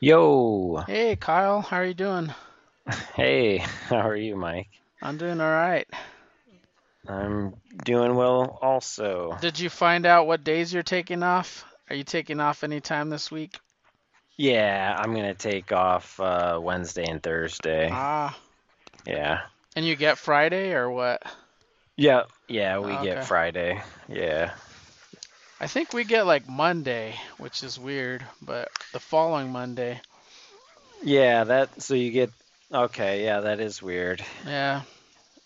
Yo, Hey Kyle, how are you doing? hey, how are you, Mike? I'm doing all right. I'm doing well also. Did you find out what days you're taking off? Are you taking off any time this week? Yeah, I'm gonna take off uh, Wednesday and Thursday. Ah, Yeah. and you get Friday or what? Yeah, yeah, we Ah, get Friday. Yeah. I think we get like Monday, which is weird, but the following Monday. Yeah, that so you get okay, yeah, that is weird. Yeah.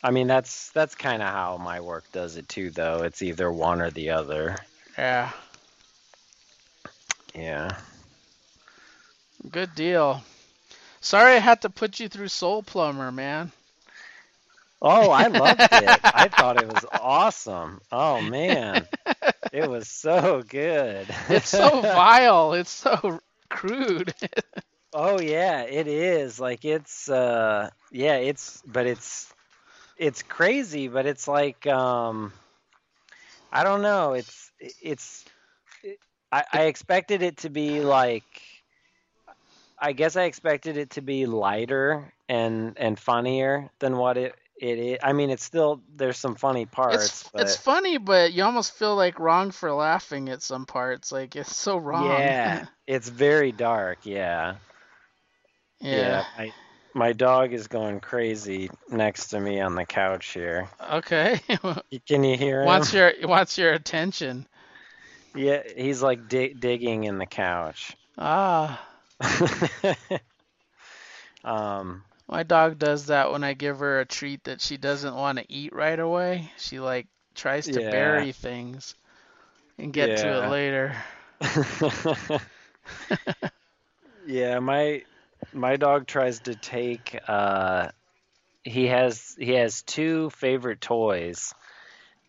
I mean, that's that's kind of how my work does it too, though. It's either one or the other. Yeah. Yeah. Good deal. Sorry I had to put you through Soul Plumber, man. Oh, I loved it. I thought it was awesome. Oh man, it was so good. It's so vile. It's so crude. Oh yeah, it is. Like it's uh yeah, it's but it's it's crazy, but it's like um I don't know. It's it's it, I I expected it to be like I guess I expected it to be lighter and and funnier than what it it is. I mean, it's still there's some funny parts, it's but funny, but you almost feel like wrong for laughing at some parts. Like it's so wrong. yeah, it's very dark. Yeah. Yeah, Yeah. my my dog is going crazy next to me on the couch here. Okay. Can you hear him? wants your wants your attention. Yeah, he's like dig digging in the couch. Ah, Um, my dog does that when I give her a treat that she doesn't want to eat right away. She like tries to yeah, bury things and get to it later. Yeah, my my dog tries to take uh he has he has two favorite toys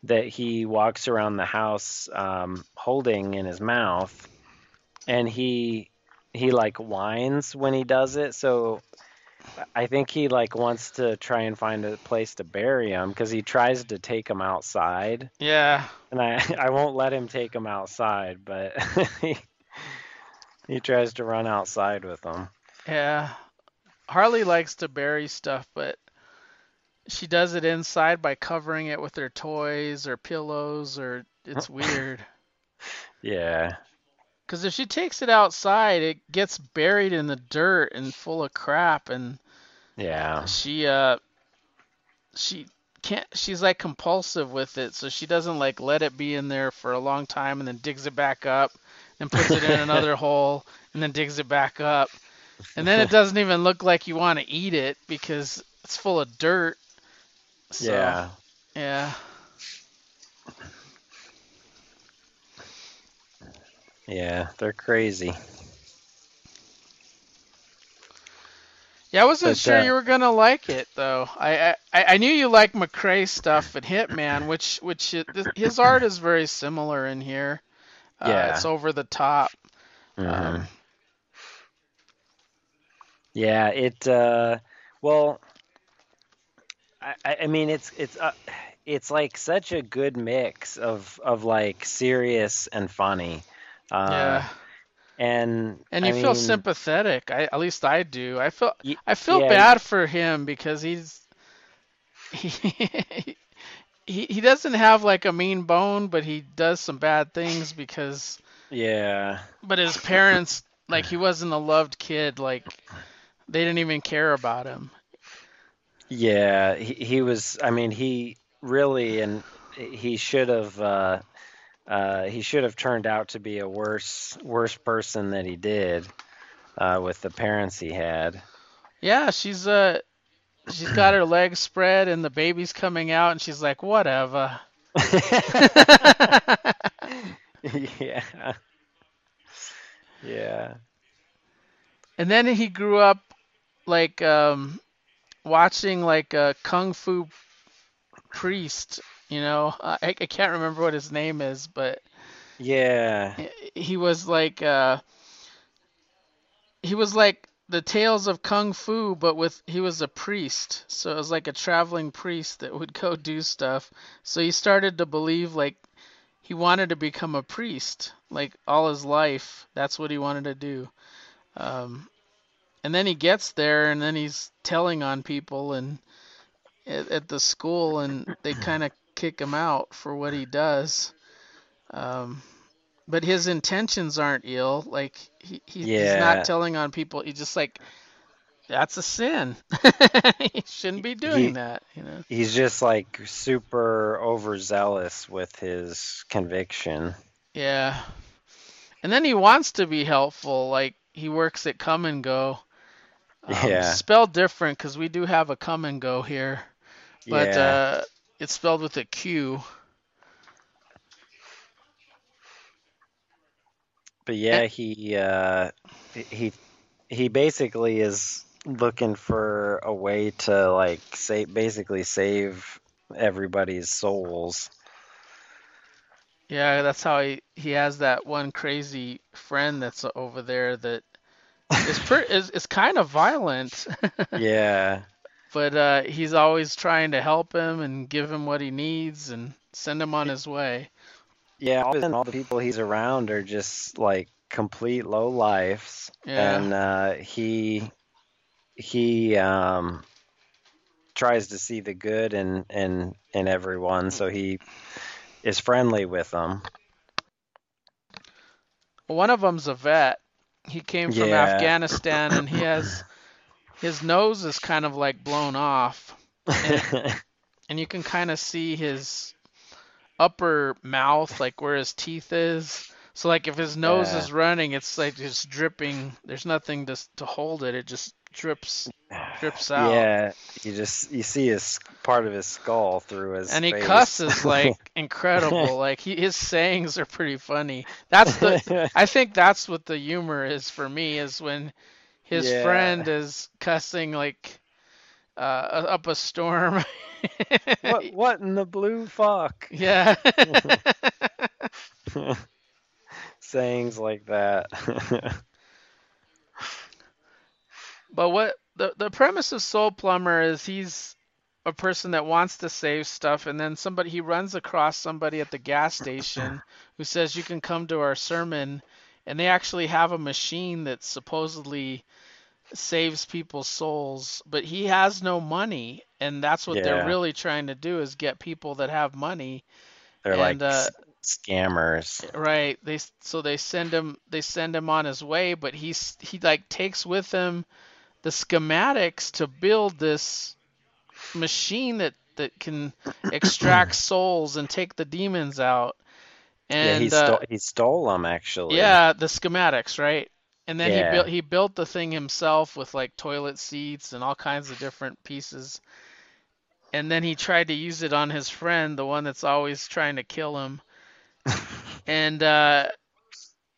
that he walks around the house um holding in his mouth and he he like whines when he does it. So I think he like wants to try and find a place to bury him because he tries to take him outside, Yeah. and I I won't let him take him outside, but he he tries to run outside with him. Yeah. Harley likes to bury stuff, but she does it inside by covering it with her toys or pillows or it's weird. Yeah, Because if she takes it outside, it gets buried in the dirt and full of crap, and yeah, she uh she can't she's like compulsive with it, so she doesn't like let it be in there for a long time and then digs it back up and puts it in another hole and then digs it back up. And then it doesn't even look like you want to eat it because it's full of dirt. So, yeah, yeah. Yeah. They're crazy. Yeah, I wasn't But sure uh, you were gonna like it though. I I, I knew you like McCrea stuff and Hitman, which which his art is very similar in here. Uh, yeah, it's over the top. hmm Um, yeah. It uh, well, I I I mean it's it's uh, it's like such a good mix of of like serious and funny. Uh, yeah, and and I you feel mean, sympathetic. I at least I do. I feel y I feel yeah, bad for him because he's he he he doesn't have like a mean bone, but he does some bad things because yeah, but his parents like he wasn't a loved kid. Like they didn't even care about him. yeah. He he was. I mean, he really and he should have. Uh, uh, he should have turned out to be a worse worse person than he did uh, with the parents he had. Yeah, she's uh she's got her legs spread and the baby's coming out and she's like, whatever. Yeah, yeah, And then he grew up like um watching like a kung fu priest, you know. I I can't remember what his name is, but yeah, he was like uh he was like the tales of kung fu but with he was a priest. So it was like a traveling priest that would go do stuff. So he started to believe like he wanted to become a priest like all his life. That's what he wanted to do. Um and then he gets there and then he's telling on people and at, at the school and they kind of kick him out for what he does. Um, but his intentions aren't ill. Like he, he he's not telling on people. He just like that's a sin. he shouldn't be doing He- that. You know. He's just like super overzealous with his conviction. Yeah. And then he wants to be helpful. Like he works at Come and Go. Um, Yeah. Spelled different because we do have a Come and Go here, but yeah. uh, it's spelled with a Q. But yeah, he uh, he he basically is looking for a way to like save, basically save everybody's souls. Yeah, that's how he he has that one crazy friend that's over there that is pretty is, is kind of violent, Yeah, but uh, he's always trying to help him and give him what he needs and send him on his way. yeah. All, and all the people he's around are just like complete low lifes, Yeah. and uh, he he um tries to see the good in in in everyone, so he is friendly with them. One of them's a vet. He came from Yeah. Afghanistan and he has his nose is kind of like blown off and you can kind of see his upper mouth like where his teeth is. So like if his nose Yeah. is running, it's like just dripping. There's nothing to to hold it. It just drips drips out. Yeah, you just you see his part of his skull through his And he face. cusses like incredible. Like he, his sayings are pretty funny. That's the I think that's what the humor is for me is when his Yeah. friend is cussing like uh, up a storm. what what in the blue fuck? yeah. Sayings like that. but what the the premise of Soul Plumber is he's a person that wants to save stuff and then somebody he runs across somebody at the gas station who says you can come to our sermon and they actually have a machine that supposedly saves people's souls but he has no money and that's what they're really trying to do is get people that have money They're like And, uh, s- scammers. Right. They so they send him they send him on his way, but he's he like takes with him the schematics to build this machine that that can extract souls and take the demons out. Yeah, he uh, stole he stole them actually. yeah, the schematics, right? And then Yeah. he built he built the thing himself with like toilet seats and all kinds of different pieces. And then he tried to use it on his friend, the one that's always trying to kill him. and uh,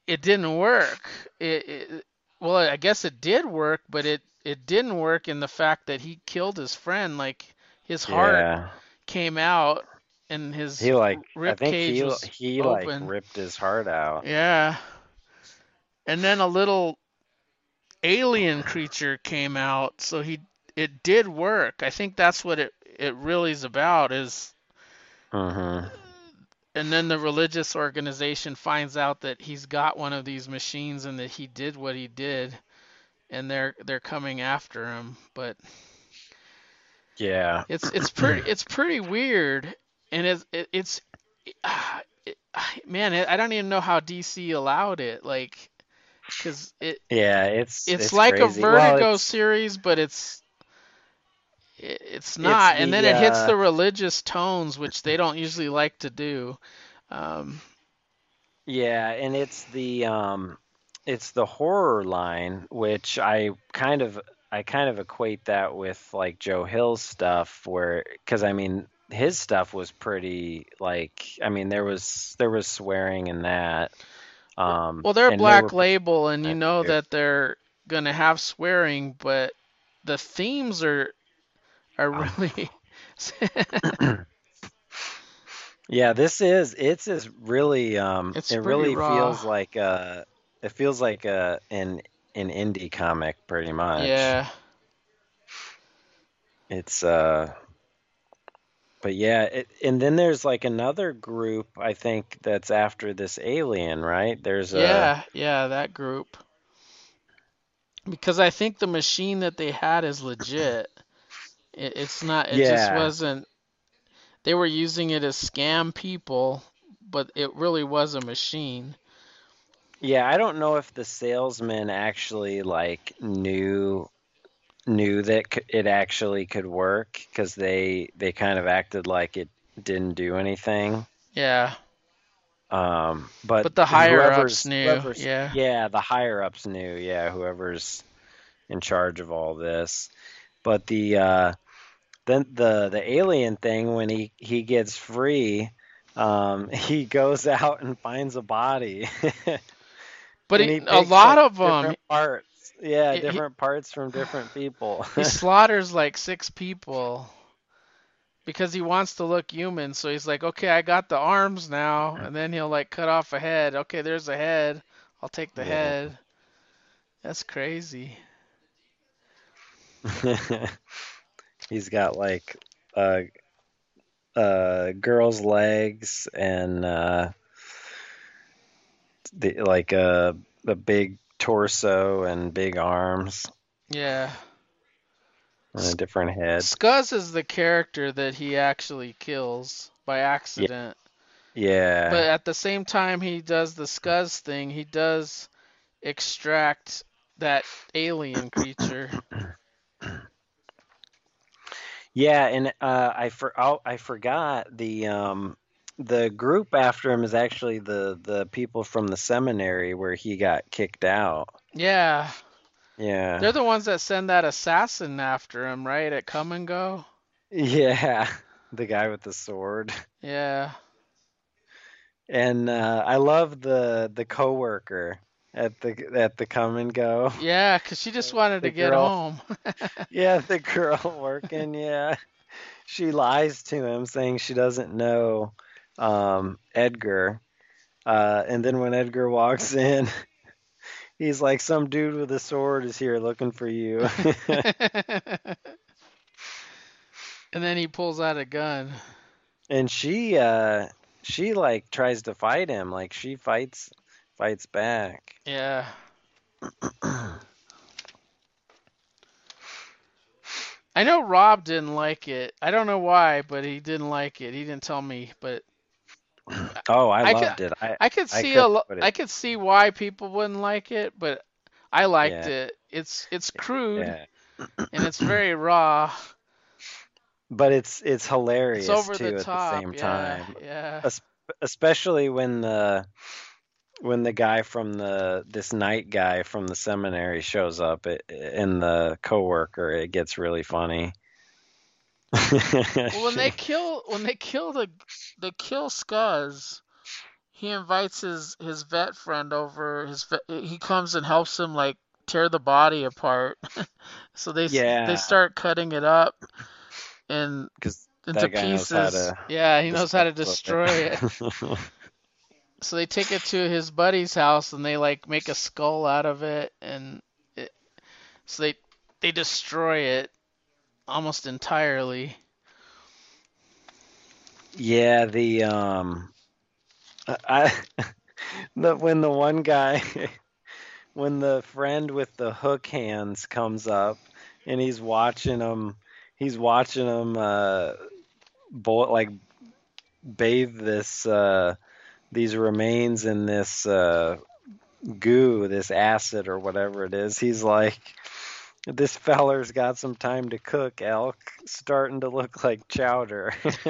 it didn't work. It, it well, I guess it did work, but it it didn't work in the fact that he killed his friend. Like his heart Yeah. came out and his He like I think he he like ripped his heart out. Yeah. And then a little alien creature came out, so he it did work. I think that's what it it really is about is Mhm. and then the religious organization finds out that he's got one of these machines and that he did what he did and they're they're coming after him, but Yeah. it's it's pretty it's pretty weird and it's it, it's it, man, I don't even know how DC allowed it like cuz it Yeah, it's it's, like crazy. a Vertigo it's- series, but it's it- it's not. and the, then it hits uh, the religious tones, which they don't usually like to do. Um, Yeah, and it's the um it's the horror line, which I kind of I kind of equate that with like Joe Hill's stuff where cuz I mean his stuff was pretty like I mean there was there was swearing in that. Um well, they're they Black were- Label, and you know that they're gonna have swearing, but the themes are are Oh. really Yeah, this is it's is really um It's it really raw. feels like uh it feels like a an an indie comic pretty much. yeah. It's uh but yeah, it, and then there's like another group I think that's after this alien, right? There's a Yeah, yeah, that group. because I think the machine that they had is legit. It, it's not. It just wasn't. They were using it as scam people, but it really was a machine. Yeah, I don't know if the salesman actually like knew knew that it actually could work because they they kind of acted like it didn't do anything. Yeah, Um, but but the higher ups knew. Yeah. yeah, the higher ups knew. Yeah, whoever's in charge of all this. But the uh, then the the alien thing when he he gets free, um, he goes out and finds a body. But he, he a lot of them, different parts. Yeah, He- he- different parts from different people. he slaughters like six people because he wants to look human. So he's like, okay, I got the arms now, and then he'll like cut off a head. Okay, there's a head. I'll take the Yeah. head. That's crazy. He's got like uh uh girl's legs and uh the, like a a big torso and big arms Yeah. and a different head. Scuzz is the character that he actually kills by accident. Yeah. But at the same time he does the Scuzz thing, he does extract that alien creature. Yeah, and uh, I for oh, I forgot the um the group after him is actually the the people from the seminary where he got kicked out. Yeah. Yeah. They're the ones that send that assassin after him, right? At Come and Go? Yeah. The guy with the sword. Yeah. And uh, I love the the coworker at the at the come and go. Yeah, because she just wanted The to get girl. home. Yeah, the girl working, yeah. She lies to him saying she doesn't know um, Edgar. Uh, and then when Edgar walks in, he's like, Some dude with a sword is here looking for you. and then he pulls out a gun. and she uh she like tries to fight him, like she fights fights back. Yeah. I know Rob didn't like it. I don't know why, but he didn't like it. He didn't tell me, but Oh, I, I could- loved it. I I could I see couldn't a lo- it- I could see why people wouldn't like it, but I liked Yeah. it. It's it's crude yeah. and it's very raw. But it's it's hilarious It's over too the at top. the same yeah, time. yeah. Es- especially when the when the guy from the this night guy from the seminary shows up eh, eh, it, in the coworker it gets really funny Well, when they kill when they kill the they kill Scuzz, he invites his his vet friend over. His vet, he comes and helps him like tear the body apart. so they Yeah. they start cutting it up and into that guy knows how pieces. yeah, he knows how to destroy destroy it. So they take it to his buddy's house and they like make a skull out of it and it, so they they destroy it almost entirely. yeah the um I the when the one guy when the friend with the hook hands comes up and he's watching him he's watching him uh bo- like bathe this uh these remains in this uh goo this acid or whatever it is he's like this feller's got some time to cook elk starting to look like chowder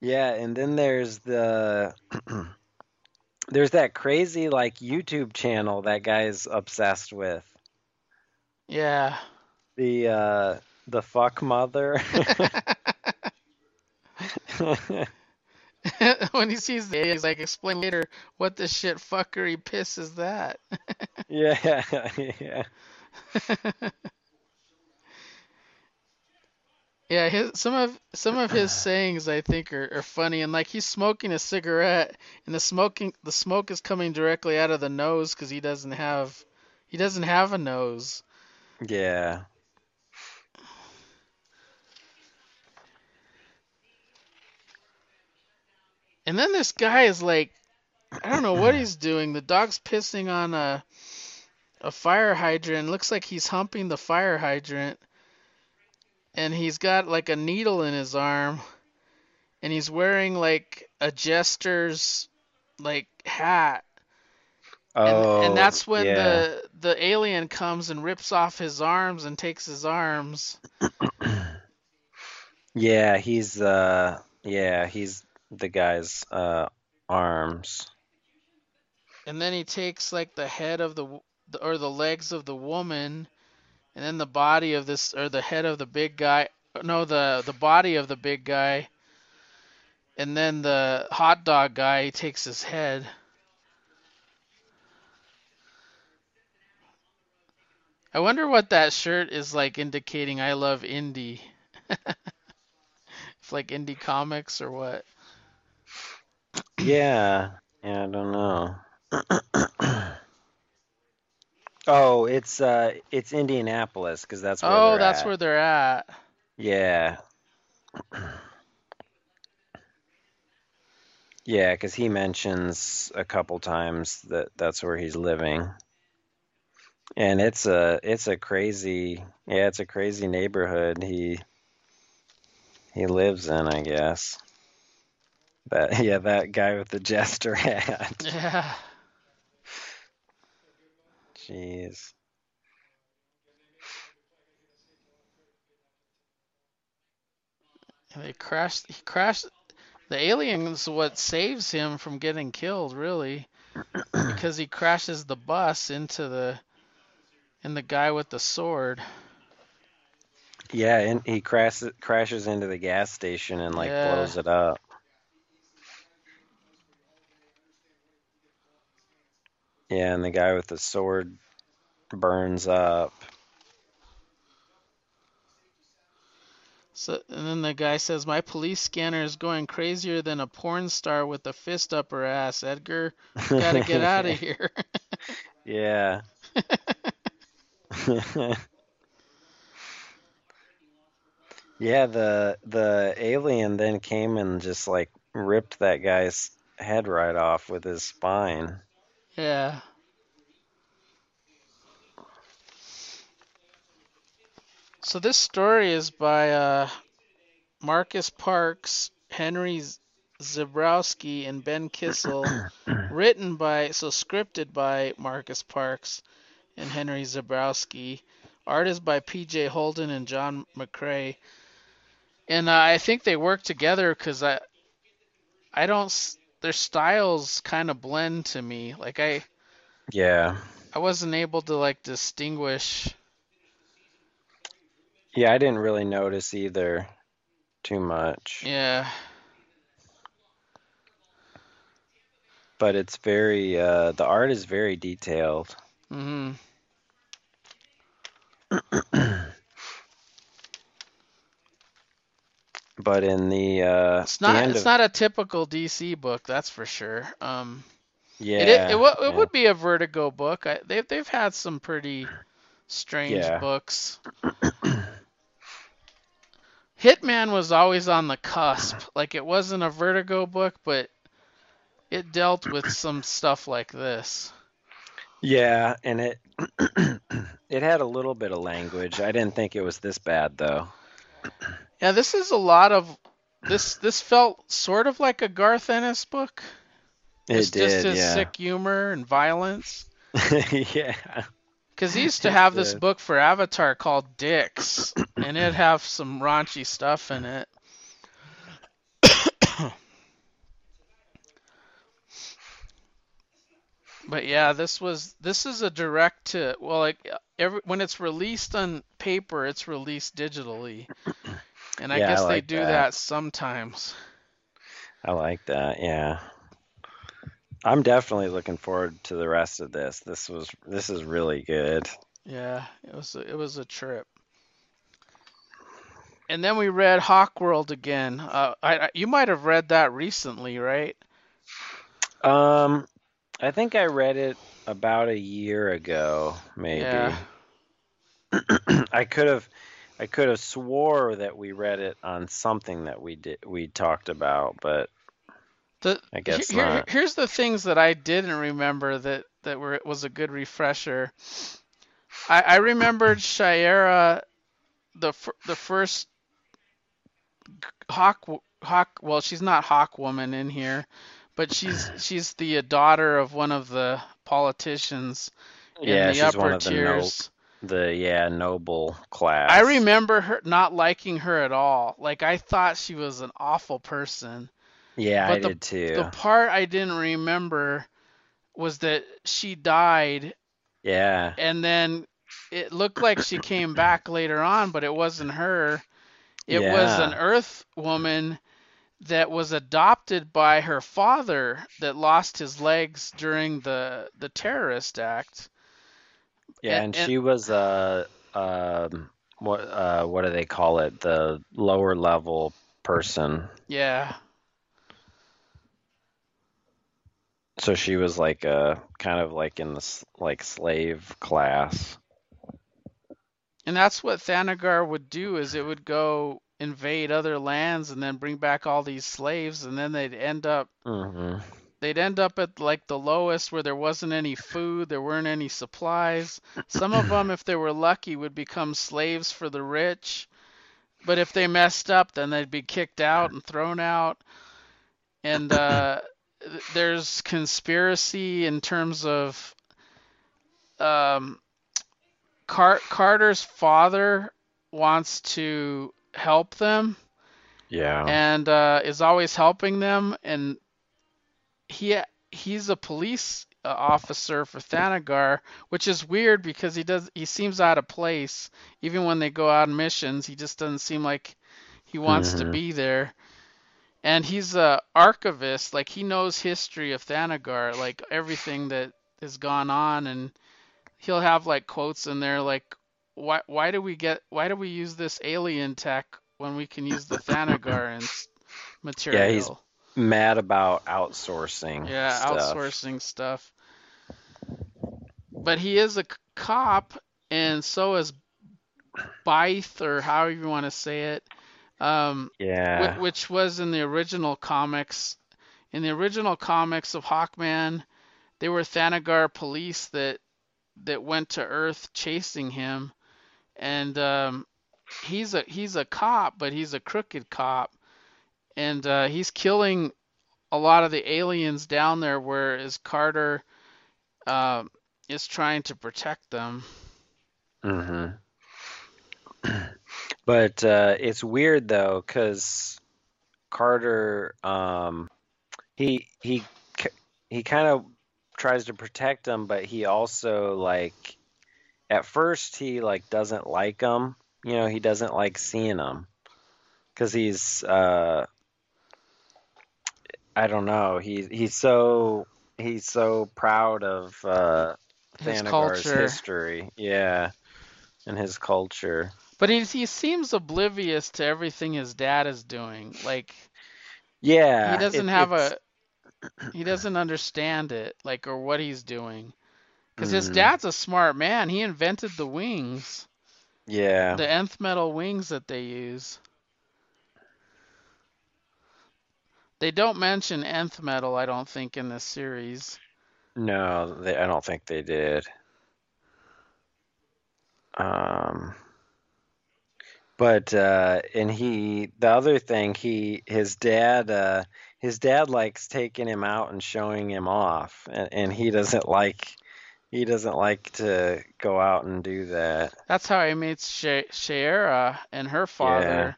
Yeah, and then there's the there's that crazy like YouTube channel that guy's obsessed with. Yeah. The uh the fuck mother. when he sees the he's like, explain later what the shit fuckery piss is that? yeah, yeah. yeah, Yeah, his some of some of his sayings I think are, are funny and like he's smoking a cigarette and the smoking the smoke is coming directly out of the nose because he doesn't have he doesn't have a nose. Yeah. And then this guy is like, I don't know what he's doing. The dog's pissing on a a fire hydrant. Looks like he's humping the fire hydrant. And he's got like a needle in his arm. And he's wearing like a jester's like hat. And, Oh, and that's when yeah. the the alien comes and rips off his arms and takes his arms. Yeah, he's uh yeah, he's the guy's uh arms. And then he takes like the head of the or the legs of the woman and then the body of this or the head of the big guy no the the body of the big guy and then the hot dog guy he takes his head I wonder what that shirt is like indicating I love indie. it's like indie comics or what? Yeah. Yeah, I don't know. Oh, it's uh it's Indianapolis because that's where Oh, they're that's at. where they're at. Yeah. Yeah, because he mentions a couple times that that's where he's living. And it's a it's a crazy yeah, it's a crazy neighborhood he he lives in, I guess. That yeah, that guy with the jester hat. Yeah. Jeez. And they crashed. He crashed. The alien's what saves him from getting killed, really, because he crashes the bus into the, and the guy with the sword. Yeah, and he crashes crashes into the gas station and like Yeah. blows it up. Yeah, and the guy with the sword burns up. So, and then the guy says, "My police scanner is going crazier than a porn star with a fist up her ass. Edgar, gotta get out of here." Yeah. Yeah, the the alien then came and just like ripped that guy's head right off with his spine. Yeah. So this story is by uh, Marcus Parks, Henry Zebrowski, and Ben Kissel. written by so scripted by Marcus Parks and Henry Zebrowski. Art is by P.J. Holden and John McCrea. And uh, I think they work together because I, I don't. Their styles kind of blend to me. Like I, Yeah. I wasn't able to like distinguish. Yeah, I didn't really notice either too much. Yeah, But it's very uh the art is very detailed. hmm But in the uh It's not. It's of not a typical DC book, that's for sure. Um, yeah, it it, it, it yeah. would be a Vertigo book. I, they've they've had some pretty strange Yeah. books. Hitman was always on the cusp. Like it wasn't a Vertigo book, but it dealt with some stuff like this. Yeah, and it it had a little bit of language. I didn't think it was this bad though. Yeah, this is a lot of this. This felt sort of like a Garth Ennis book. It It's did, just his yeah. sick humor and violence. yeah. Because he used to have this book for Avatar called Dicks, and it'd have some raunchy stuff in it. but yeah, this was this is a direct to well, like every when it's released on paper, it's released digitally, and I Yeah, I guess they do that. that sometimes. I like that. Yeah. I'm definitely looking forward to the rest of this. This was this is really good. Yeah, it was a, it was a trip. And then we read Hawkworld again. Uh, I, I you might have read that recently, right? Um I think I read it about a year ago, maybe. Yeah. I could have I could have swore that we read it on something that we did we talked about, but The I guess here, not. here's the things that I didn't remember that that were was a good refresher. I, I remembered Shiera, the the first hawk hawk. Well, she's not hawk woman in here, but she's she's the uh, daughter of one of the politicians in yeah, the she's upper one of the tiers. no, the yeah noble class. I remember her not liking her at all. Like I thought she was an awful person. Yeah, but I the, did too. The part I didn't remember was that she died yeah, and then it looked like she came back later on, but it wasn't her. It was an Earth woman that was adopted by her father that lost his legs during the the terrorist act. yeah, and- and, and- she was uh um what uh what do they call it? The lower level person. Yeah. So she was like a kind of like in the like slave class. And that's what Thanagar would do is it would go invade other lands and then bring back all these slaves and then they'd end up hmm they'd end up at like the lowest where there wasn't any food, there weren't any supplies. Some of them if they were lucky would become slaves for the rich. But if they messed up, then they'd be kicked out and thrown out. And uh there's conspiracy in terms of um Car- Carter's father wants to help them Yeah. and uh, is always helping them. And he he's a police uh, officer for Thanagar, which is weird because he does he seems out of place. Even when they go out on missions, he just doesn't seem like he wants to Mhm. be there. And he's a archivist, like he knows history of Thanagar, like everything that has gone on, and he'll have like quotes in there like why why do we get why do we use this alien tech when we can use the Thanagar material? Yeah, he's Mad about outsourcing. Yeah, stuff. outsourcing stuff. But he is a cop, and so is Byth, or however you want to say it, um, Yeah. whi- which was in the original comics. In the original comics of Hawkman, they were Thanagar police that that went to Earth chasing him, and um, he's a he's a cop, but he's a crooked cop, and uh, he's killing a lot of the aliens down there, whereas Carter um is trying to protect them. Mm-hmm. But uh, it's weird though, because Carter, um, he he he kind of tries to protect them, but he also like at first he like doesn't like him. You know, he doesn't like seeing him because he's uh, I don't know. He's he's so he's so proud of uh, His Thanagar's culture. history, yeah, and his culture. But he he seems oblivious to everything his dad is doing. Like Yeah, he doesn't it- have it's- a he doesn't understand it like or what he's doing. Cuz his Mhm. dad's a smart man. He invented the wings, Yeah, the nth metal wings that they use. They don't mention nth metal, I don't think, in this series. no, they, I don't think they did. Um, but uh, and he, the other thing, he, his dad, uh, his dad likes taking him out and showing him off, and, and he doesn't like, he doesn't like to go out and do that. That's how he meets She- Shiera and her father.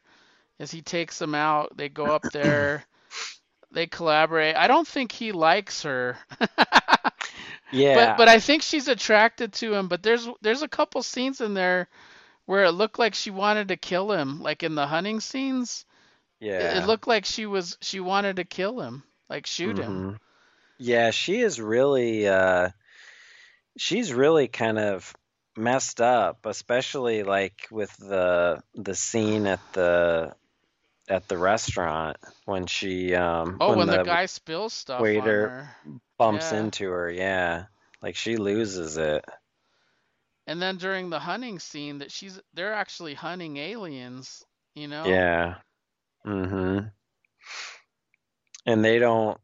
Is he takes them out, they go up there, they collaborate. I don't think he likes her. Yeah, But but I think she's attracted to him. But there's there's a couple scenes in there where it looked like she wanted to kill him, like in the hunting scenes. It- yeah. It looked like she was she wanted to kill him, like shoot him. Mhm. Yeah, she is really uh she's really kind of messed up, especially like with the the scene at the at the restaurant when she um Oh, when, the, the guy spills stuff waiter- on her. bumps yeah. into her, yeah. Like she loses it. And then during the hunting scene that she's they're actually hunting aliens, you know? Yeah. mm-hmm And they don't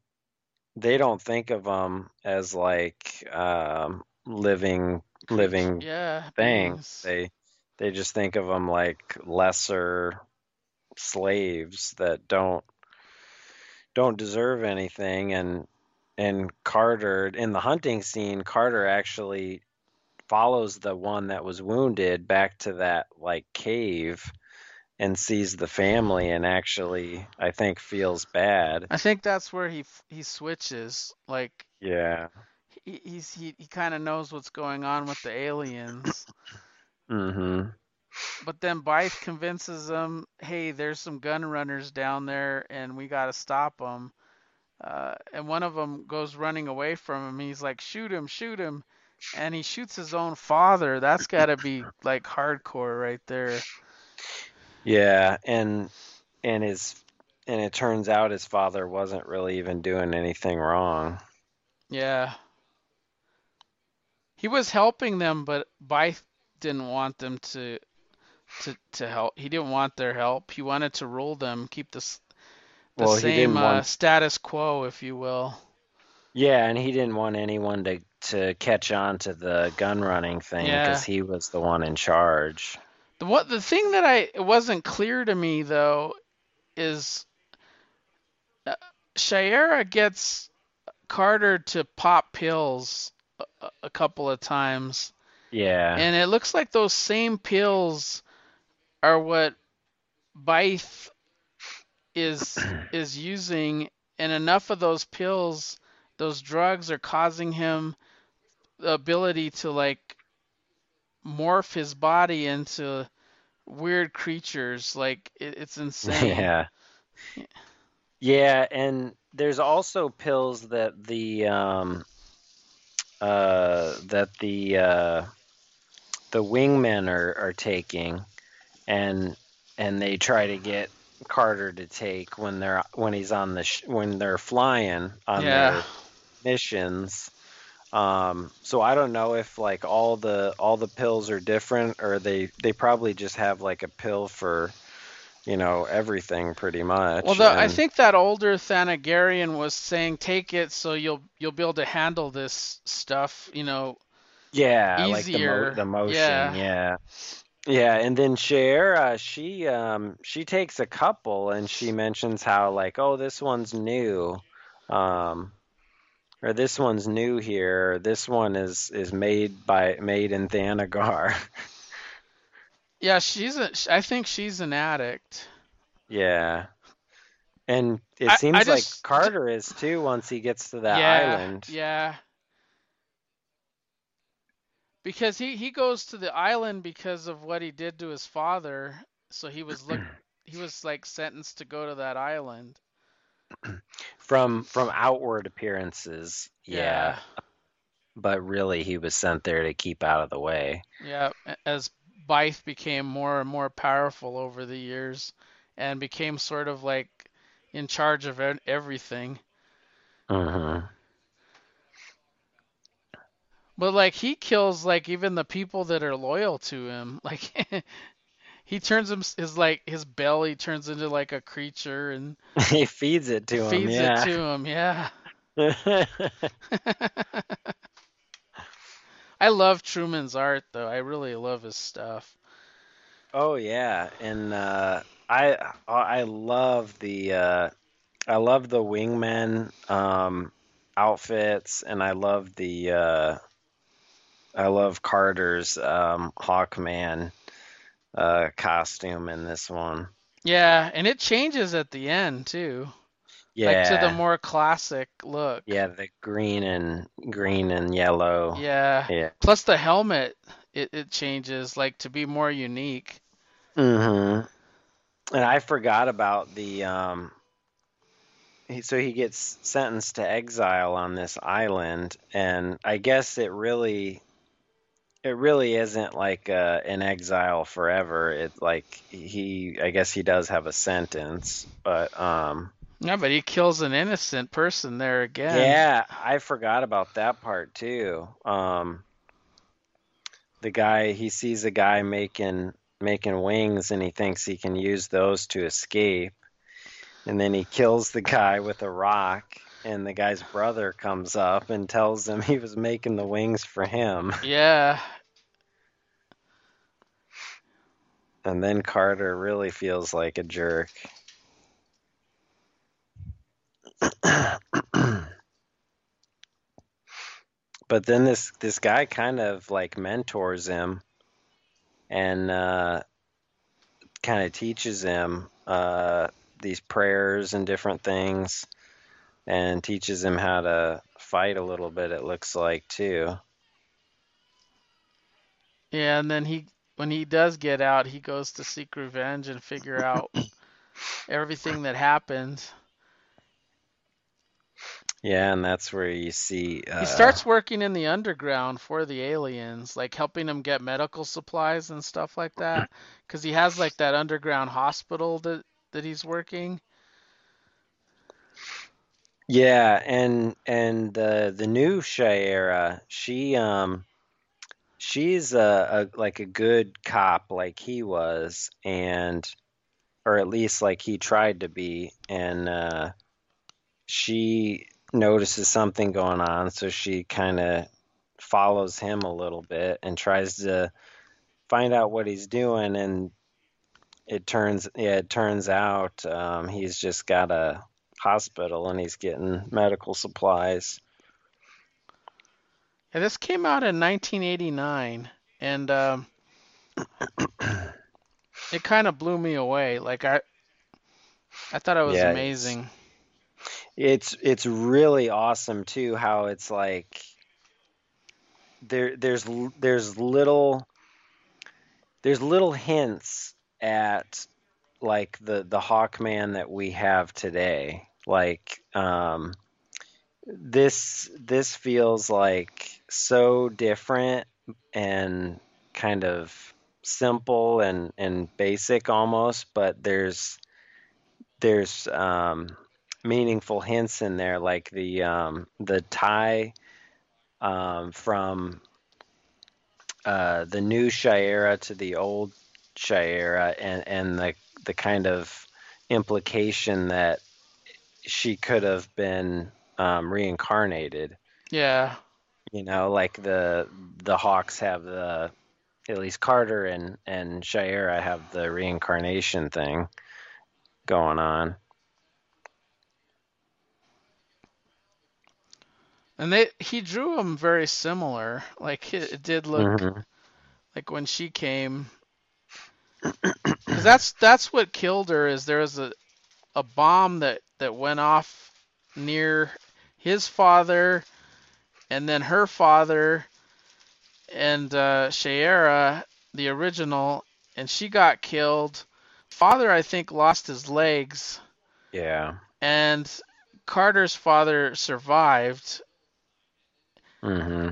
they don't think of them as like um, living living Yeah, things. beings. They they just think of them like lesser slaves that don't don't deserve anything and and Carter in the hunting scene Carter actually follows the one that was wounded back to that like cave and sees the family and actually I think feels bad. I think that's where he he switches. Like Yeah. He he's, he he kind of knows what's going on with the aliens. Mhm. But then Byth convinces him, "Hey, there's some gun runners down there, and we got to stop them." Uh, and one of them goes running away from him. He's like, "Shoot him! Shoot him!" And he shoots his own father. That's got to be like hardcore right there. Yeah, and and his and it turns out his father wasn't really even doing anything wrong. Yeah. He was helping them, but Byth didn't want them to to to help. He didn't want their help. He wanted to rule them, keep the the Well, same uh, want status quo, if you will. Yeah, and he didn't want anyone to to catch on to the gun running thing Yeah. because he was the one in charge. The what the thing that I it wasn't clear to me though is uh, Shiera gets Carter to pop pills a, couple of times, Yeah. and it looks like those same pills are what Byth is is using, and enough of those pills, those drugs are causing him the ability to like morph his body into weird creatures. Like it, it's insane. Yeah. Yeah, and there's also pills that the um uh that the uh the wingmen are are taking and and they try to get Carter to take when they're when he's on the sh- when they're flying on Yeah. their missions. Um, so I don't know if like all the all the pills are different or they they probably just have like a pill for you know everything pretty much. Well, the, I think that older Thanagarian was saying, "Take it, so you'll you'll be able to handle this stuff." You know, yeah, like the, easier. mo- the motion, Yeah. yeah. Yeah, and then Cher, uh, she um she takes a couple and she mentions how like oh this one's new, um, or this one's new here, this one is is made by made in Thanagar. yeah, she's a. I think she's an addict. Yeah. And it I- seems I like Carter is too once he gets to that yeah, island. yeah. Because he he goes to the island because of what he did to his father, so he was look he was like sentenced to go to that island. From from outward appearances, yeah. But really he was sent there to keep out of the way. Yeah, as Byth became more and more powerful over the years and became sort of like in charge of everything. hmm But like he kills like even the people that are loyal to him. Like he turns him his like his belly turns into like a creature and he feeds it to him, feeds yeah. it to him. Yeah. I love Truman's art though. I really love his stuff. oh yeah, and uh, I I love the uh, I love the wingman um, outfits, and I love the uh, I love Carter's um, Hawkman uh, costume in this one. Yeah, and it changes at the end too. Yeah, Like to the more classic look. yeah, the green and green and yellow. Yeah. Yeah. Plus the helmet, it, it changes like to be more unique. Mm-hmm. And I forgot about the um. He, so he gets sentenced to exile on this island, and I guess it really, it really isn't like uh, an exile forever. It's like he, I guess he does have a sentence, but um. Yeah, but he kills an innocent person there again. Yeah, I forgot about that part too. Um, the guy he sees a guy making making wings and he thinks he can use those to escape, and then he kills the guy with a rock. and the guy's brother comes up and tells him he was making the wings for him. Yeah. And then Carter really feels like a jerk. but then this this guy kind of like mentors him and uh, kind of teaches him uh, these prayers and different things and teaches him how to fight a little bit it looks like too Yeah, and then he when he does get out, he goes to seek revenge and figure out everything that happened. Yeah and that's where you see uh, He starts working in the underground for the aliens, like helping them get medical supplies and stuff like that, because he has like that underground hospital that that he's working. Yeah, and and uh, the new Shaira, she um she's a, a like a good cop like he was and or at least like he tried to be and uh she notices something going on so she kind of follows him a little bit and tries to find out what he's doing and it turns yeah it turns out um he's just got a hospital and he's getting medical supplies Yeah, this came out in 1989, and um, it kind of blew me away. Like I, I thought it was Yeah, amazing. It's it's it's really awesome too how it's like there there's there's little there's little hints at like the the Hawkman that we have today. Like um this this feels like so different and kind of simple and and basic almost, but there's there's um meaningful hints in there, like the um, the tie um, from uh, the new Shiera to the old Shiera, and and the the kind of implication that she could have been um, reincarnated. Yeah, You know, like the the Hawks have the at least Carter and and Shaira have the reincarnation thing going on. And they he drew them very similar. Like it, it did look Mhm. like when she came, because that's that's what killed her. Is there was a a bomb that that went off near his father, and then her father, and uh, Shaira, the original, and she got killed. Father, I think, lost his legs, Yeah. and Carter's father survived. Hmm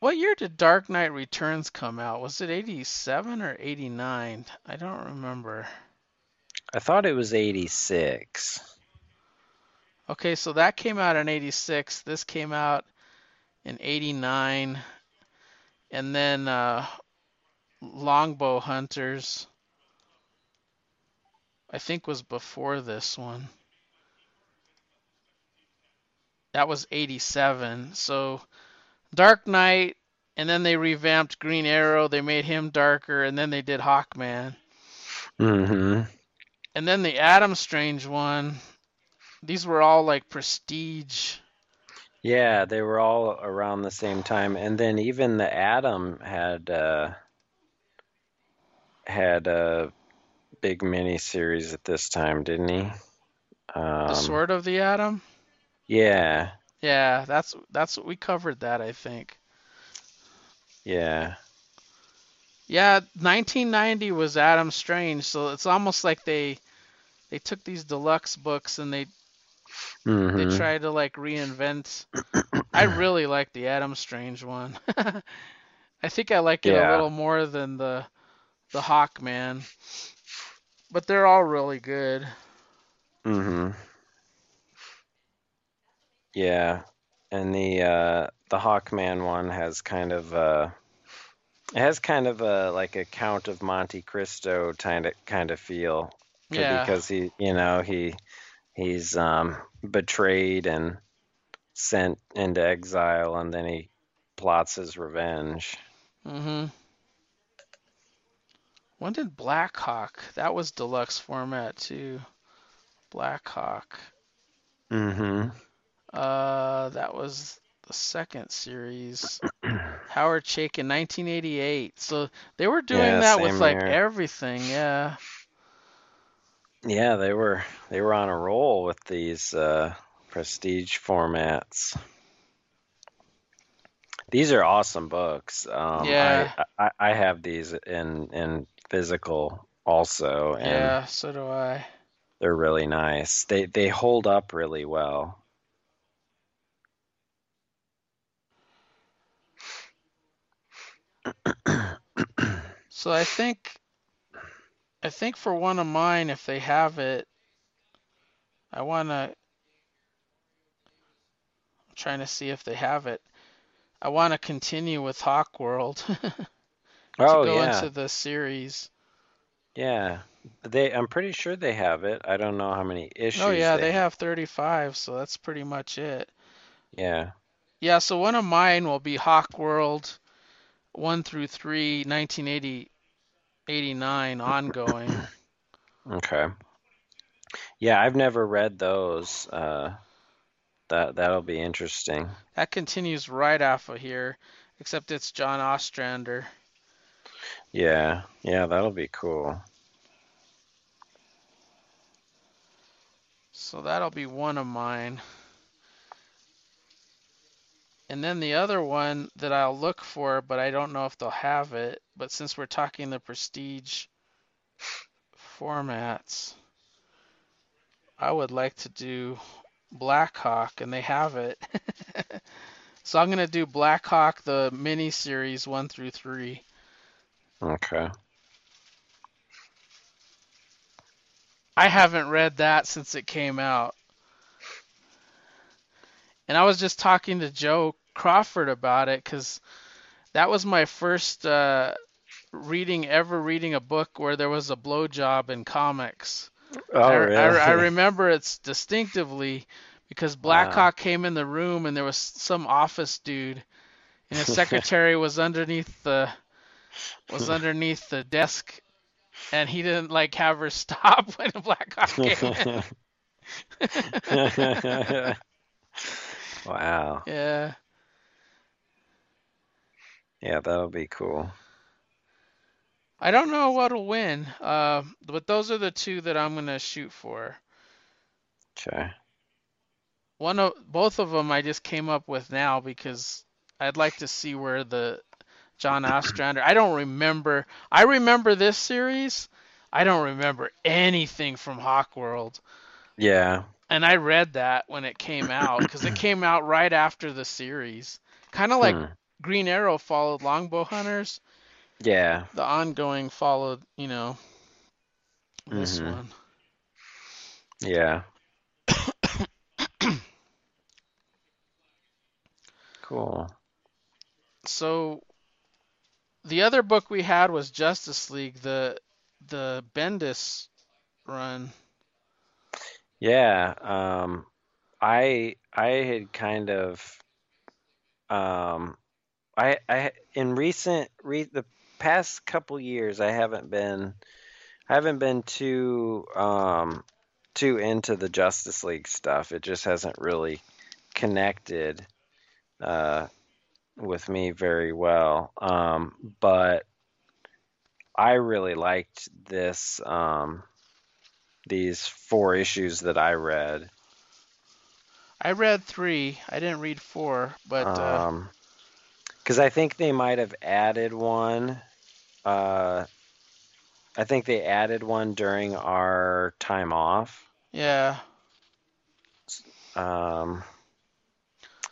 What year did Dark Knight Returns come out? Was it 87 or 89? I don't remember. I thought it was 86. Okay, so that came out in 86. This came out in 89. And then uh, Longbow Hunters, I think, was before this one. That was 87. So Dark Knight, and then they revamped Green Arrow. They made him darker, and then they did Hawkman. hmm And then the Adam Strange one. These were all like prestige. Yeah, they were all around the same time, and then even the Atom had uh, had a big mini series at this time, didn't he? Um, The Sword of the Atom. Yeah, Yeah, that's that's what we covered that I think. yeah, Yeah, 1990 was Adam Strange, so it's almost like they they took these deluxe books and they hmm they tried to like reinvent. I really like the Adam Strange one. I think I like it a little more than the the Hawkman. But they're all really good. hmm Yeah, and the uh, the Hawkman one has kind of uh, It has kind of a like a Count of Monte Cristo kind of kind of feel Yeah. because he, you know, he he's um, betrayed and sent into exile, and then he plots his revenge. Mm-hmm. When did Blackhawk? That was deluxe format too. Blackhawk. Mm-hmm. Uh, that was the second series. Howard Chaykin, 1988. So they were doing Yeah, that with like here. everything. Yeah. Yeah, they were they were on a roll with these uh, prestige formats. These are awesome books. Um, Yeah. I, I I have these in in physical also, and Yeah. So do I. they're really nice. They they hold up really well. So I think, I think for one of mine, if they have it, I wanna. I'm trying to see if they have it. I want to continue with Hawkworld to Oh go yeah, into the series. yeah. They I'm pretty sure they have it. I don't know how many issues Oh yeah, they they have 35, so that's pretty much it. Yeah. Yeah, so one of mine will be Hawkworld 1 through 3, 1980, 89 ongoing. Okay. Yeah, I've never read those. Uh, that that'll be interesting. That continues right off of here, except it's John Ostrander. Yeah, yeah, that'll be cool. So that'll be one of mine. And then the other one that I'll look for, but I don't know if they'll have it. But since we're talking the prestige formats, I would like to do Blackhawk, and they have it. so I'm gonna do Blackhawk, the mini series one through three. Okay. I haven't read that since it came out. And I was just talking to Joe Crawford about it because that was my first uh, reading ever reading a book where there was a blowjob in comics. Oh, I, really? I, I remember it distinctively because Wow. Blackhawk came in the room and there was some office dude and his secretary was underneath the was underneath the desk and he didn't like have her stop when Blackhawk came in. Wow. yeah. Yeah, that'll be cool. I don't know what'll win, uh, but those are the two that I'm gonna shoot for. Okay. One of both of them I just came up with now because I'd like to see where the John Ostrander. I don't remember. I remember this series. I don't remember anything from Hawkworld, Yeah. and I read that when it came out because it came out right after the series. Kind of like Hmm. Green Arrow followed Longbow Hunters. Yeah. The ongoing followed, you know, this Mhm. one. Yeah. Cool. So the other book we had was Justice League, the the Bendis run. Yeah. Um, I I had kind of um, I I in recent re the past couple years I haven't been I haven't been too um too into the Justice League stuff. It just hasn't really connected uh with me very well. Um, but I really liked this um these four issues that I read. I read three. I didn't read four, but uh, Um, because I think they might have added one. Uh, I think they added one during our time off. yeah, Um,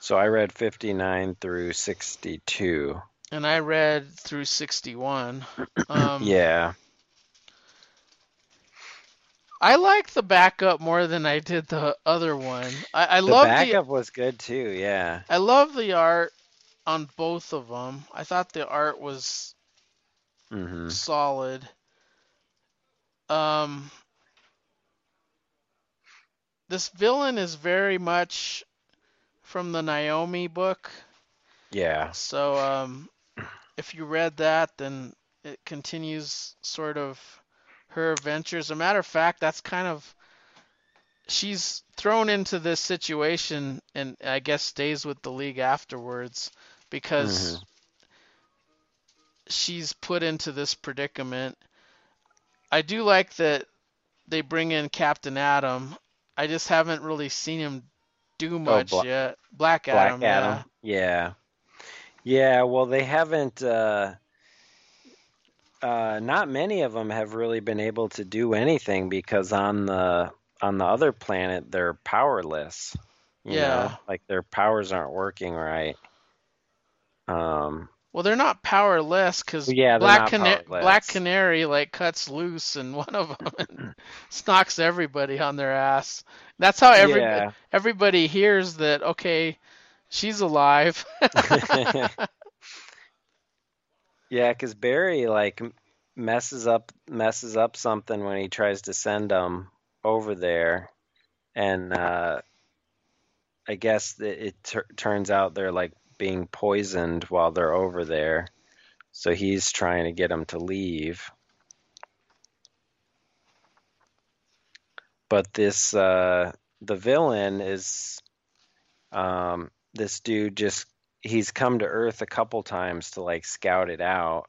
so I read 59 through 62. and I read through 61. Um, Yeah. I like the backup more than I did the other one. I, I The love the backup was good too. Yeah. I love the art on both of them. I thought the art was hmm solid. Um, this villain is very much from the Naomi book. Yeah. So um, if you read that, then it continues sort of her adventures. A matter of fact, that's kind of she's thrown into this situation and I guess stays with the league afterwards because Mhm. she's put into this predicament. I do like that they bring in Captain Adam. I just haven't really seen him do much Bla- yet. Black Black Adam, Adam. Yeah. Yeah, well they haven't uh uh not many of them have really been able to do anything because on the on the other planet they're powerless. You Yeah. know? Like their powers aren't working right. Um Well, they're not powerless because Yeah, Black, Cana- Black Canary like cuts loose and one of them knocks everybody on their ass. That's how every yeah. everybody hears that. Okay, she's alive. Yeah, because Barry like messes up messes up something when he tries to send them over there, and uh, I guess it tur turns out they're like being poisoned while they're over there, so he's trying to get them to leave. But this uh, the villain is um, this dude just he's come to Earth a couple times to like scout it out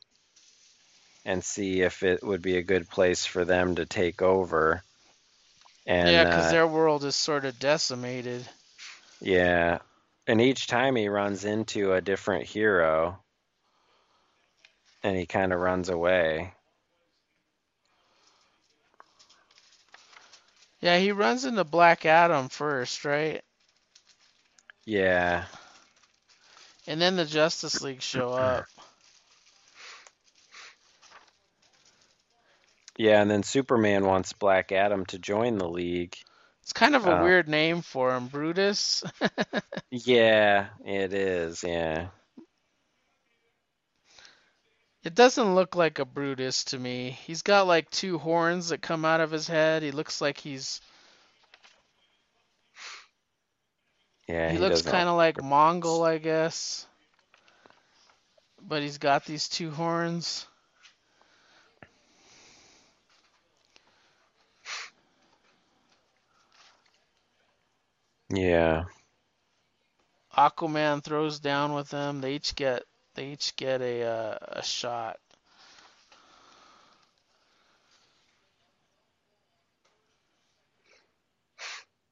and see if it would be a good place for them to take over. And yeah, because uh, their world is sort of decimated. yeah, and each time he runs into a different hero, and he kind of runs away. Yeah, he runs into Black Adam first, right? Yeah, And then the Justice League show up. yeah, and then Superman wants Black Adam to join the League. It's kind of a Oh. weird name for him, Brutus. Yeah, it is. Yeah. It doesn't look like a Brutus to me. He's got like two horns that come out of his head. He looks like he's Yeah, he, looks kind of like Mongul, I guess. But he's got these two horns. Yeah. Aquaman throws down with them. They each get they each get a uh, a shot.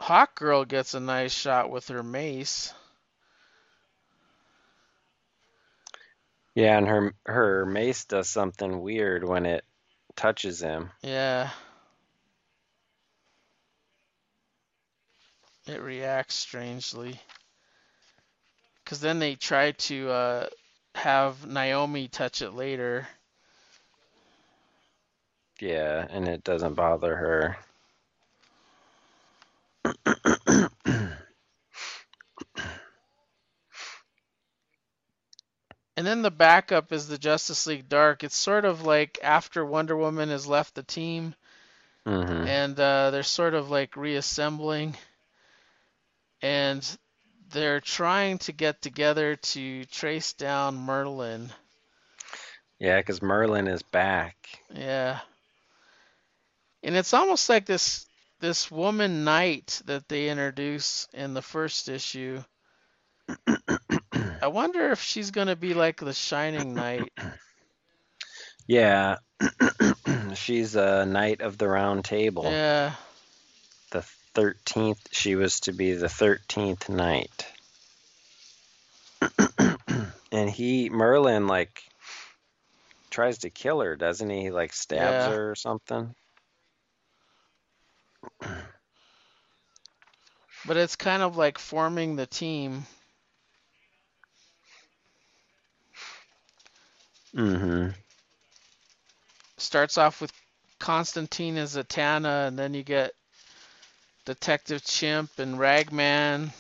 Hawkgirl gets a nice shot with her mace. Yeah, and her her mace does something weird when it touches him. Yeah. It reacts strangely. Because then they try to uh, have Naomi touch it later. Yeah, and it doesn't bother her. And then the backup is the Justice League Dark. It's sort of like after Wonder Woman has left the team hmm and uh, they're sort of like reassembling. And they're trying to get together to trace down Merlin. Yeah, because Merlin is back. Yeah. And it's almost like this this woman knight that they introduce in the first issue. I wonder if she's going to be like the Shining Knight. Yeah, she's a knight of the round table. Yeah. The thirteenth. She was to be the thirteenth knight. and he Merlin like tries to kill her, doesn't he? He like stabs Yeah. her or something. But it's kind of like forming the team. Mm-hmm. Starts off with Constantine as Zatanna, and then you get Detective Chimp and Ragman.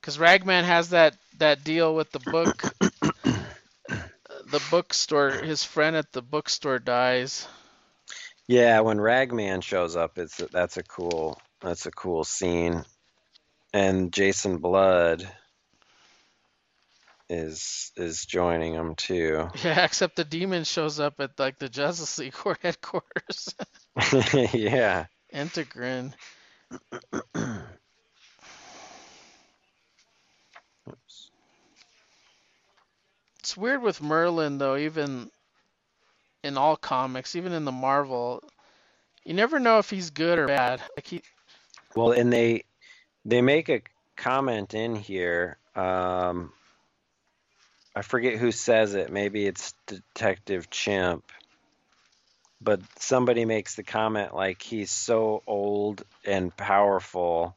Because Ragman has that, that deal with the book the bookstore, his friend at the bookstore dies. Yeah, when Ragman shows up, it's that's a cool that's a cool scene, and Jason Blood is is joining them too. Yeah, except the demon shows up at like the Justice League headquarters. yeah. Etrigan. It's weird with Merlin though, even in all comics, even in the Marvel, you never know if he's good or bad. Like he Well, and they they make a comment in here. Um, I forget who says it. Maybe it's Detective Chimp. But somebody makes the comment like he's so old and powerful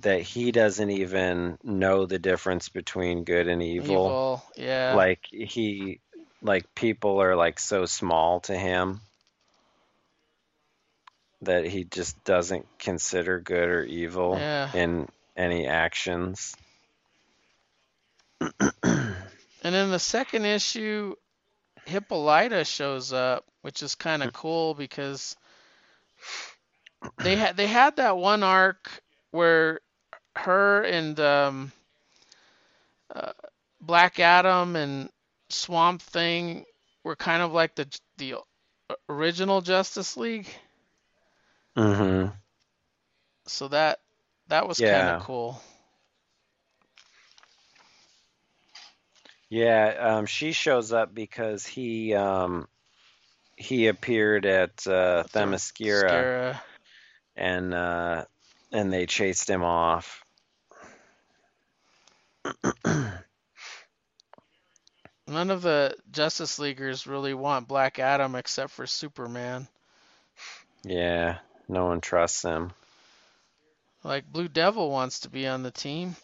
that he doesn't even know the difference between good and evil. evil, yeah. Like he like people are like so small to him that he just doesn't consider good or evil Yeah. in any actions. And in the second issue, Hippolyta shows up, which is kind of cool because they had they had that one arc where her and um, uh, Black Adam and Swamp Thing were kind of like the the original Justice League. Mhm. So that that was kind of cool. Yeah, um, she shows up because he um, he appeared at uh, Themyscira and uh, and they chased him off. None of the Justice Leaguers really want Black Adam except for Superman. Yeah, no one trusts him. Like Blue Devil wants to be on the team.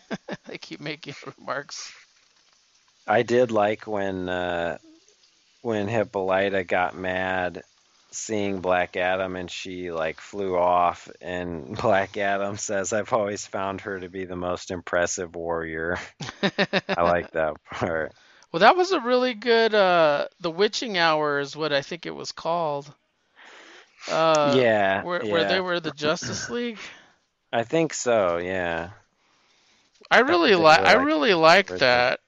they keep making remarks. I did like when uh, when Hippolyta got mad seeing Black Adam and she like flew off and Black Adam says I've always found her to be the most impressive warrior. I like that part. Well, that was a really good. Uh, the Witching Hour is what I think it was called. Uh, yeah, Where, yeah. where they were the Justice League. I think so, yeah. I really like. I really like that.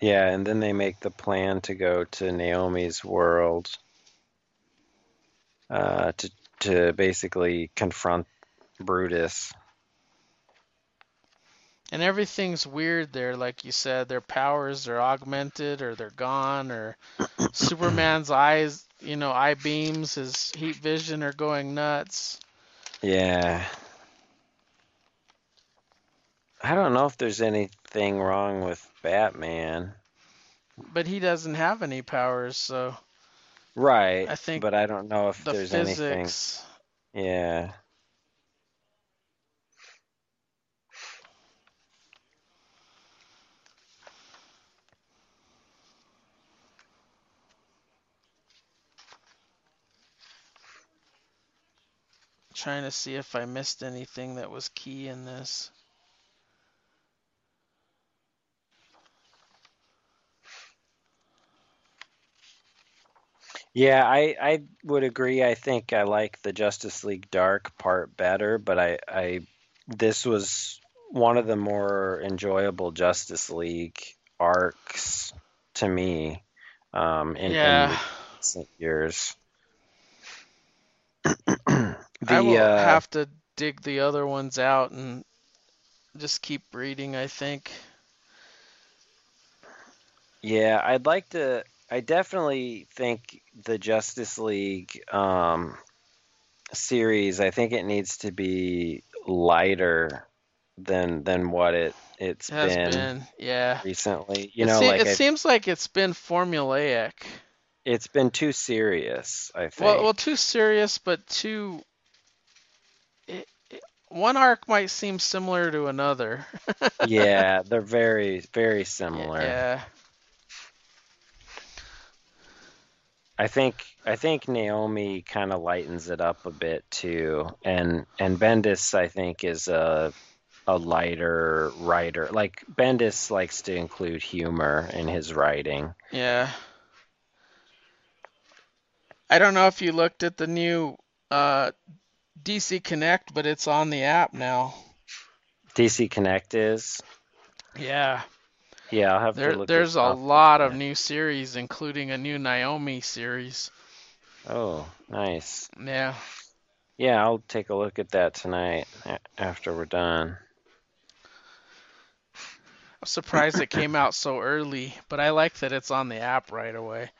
Yeah, and then they make the plan to go to Naomi's world uh, to to basically confront Brutus. And everything's weird there, like you said. Their powers are augmented, or they're gone, or Superman's eyes, you know, eye beams, his heat vision are going nuts. Yeah. I don't know if there's anything wrong with Batman. But he doesn't have any powers, so Right. I think but I don't know if the there's anything. Yeah. Trying to see if I missed anything that was key in this. Yeah, I, I would agree. I think I like the Justice League Dark part better, but I, I this was one of the more enjoyable Justice League arcs to me um, in, in recent years. the I will uh, have to dig the other ones out and just keep reading, I think. Yeah, I'd like to. I definitely think the Justice League um, series. I think it needs to be lighter than than what it it's Has been, been, yeah. recently. You it know, se- like it I- seems like it's been formulaic. it's been too serious. I think. Well, well, too serious, but too. It, it, one arc might seem similar to another. yeah, they're very very similar. Yeah. I think I think Naomi kind of lightens it up a bit too, and and Bendis I think is a a lighter writer. Like Bendis likes to include humor in his writing. Yeah. I don't know if you looked at the new uh, DC Connect, but it's on the app now. DC Connect is. Yeah. Yeah, I'll have There, to look. there's a lot of new series, including a new Naomi series. Oh, nice. Yeah. Yeah, I'll take a look at that tonight after we're done. I'm surprised it came out so early, but I like that it's on the app right away.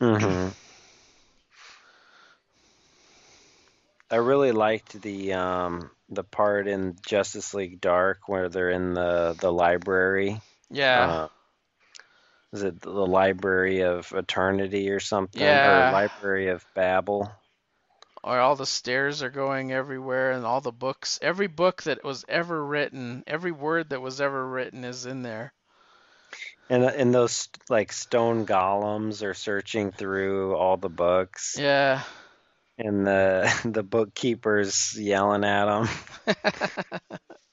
hmm I really liked the um the part in Justice League Dark where they're in the the library. Yeah. Uh, is it the Library of Eternity or something? Yeah. Or Library of Babel? or all the stairs are going everywhere and all the books every book that was ever written every word that was ever written is in there And and those like stone golems are searching through all the books, yeah and the the bookkeeper's yelling at them.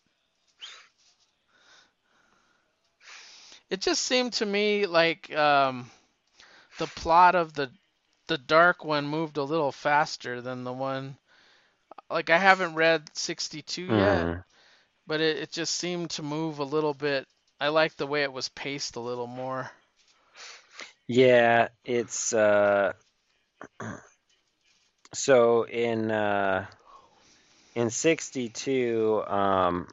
it just seemed to me like um, the plot of the the dark one moved a little faster than the one like i haven't read 62 yet Mm. but it, it just seemed to move a little bit i like the way it was paced a little more Yeah, it's uh so in uh in 62 um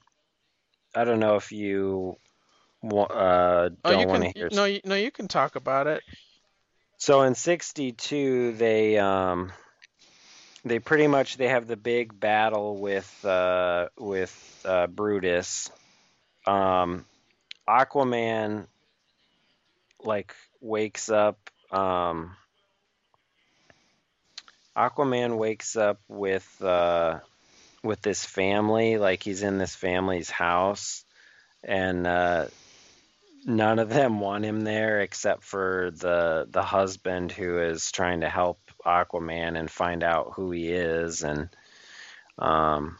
I don't know if you uh oh don't want can to hear no you, no you can talk about it So in 62 they um they pretty much they have the big battle with uh with uh Brutus. Um Aquaman like wakes up um Aquaman wakes up with uh with this family like he's in this family's house and uh none of them want him there except for the the husband who is trying to help Aquaman and find out who he is and um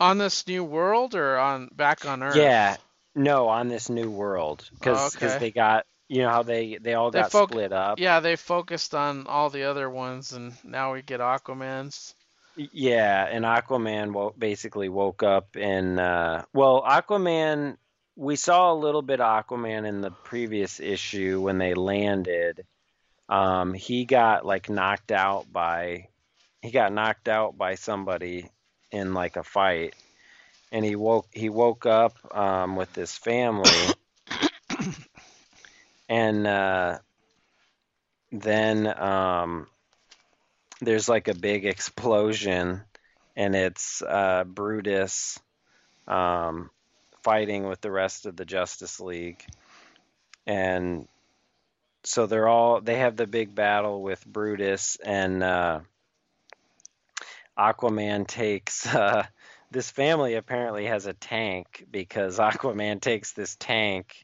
on this new world or on back on earth yeah no on this new world cuz Oh, okay. they got you know how they they all They got foc- split up Yeah, they focused on all the other ones, and now we get Aquaman's. Yeah, and Aquaman basically woke up in uh well, Aquaman we saw a little bit of Aquaman in the previous issue when they landed. Um he got like knocked out by he got knocked out by somebody in like a fight. And he woke he woke up um with his family. And uh then um there's like a big explosion. And it's uh, Brutus um, fighting with the rest of the Justice League. And so they're all they have the big battle with Brutus and uh, Aquaman takes uh, this family apparently has a tank because Aquaman takes this tank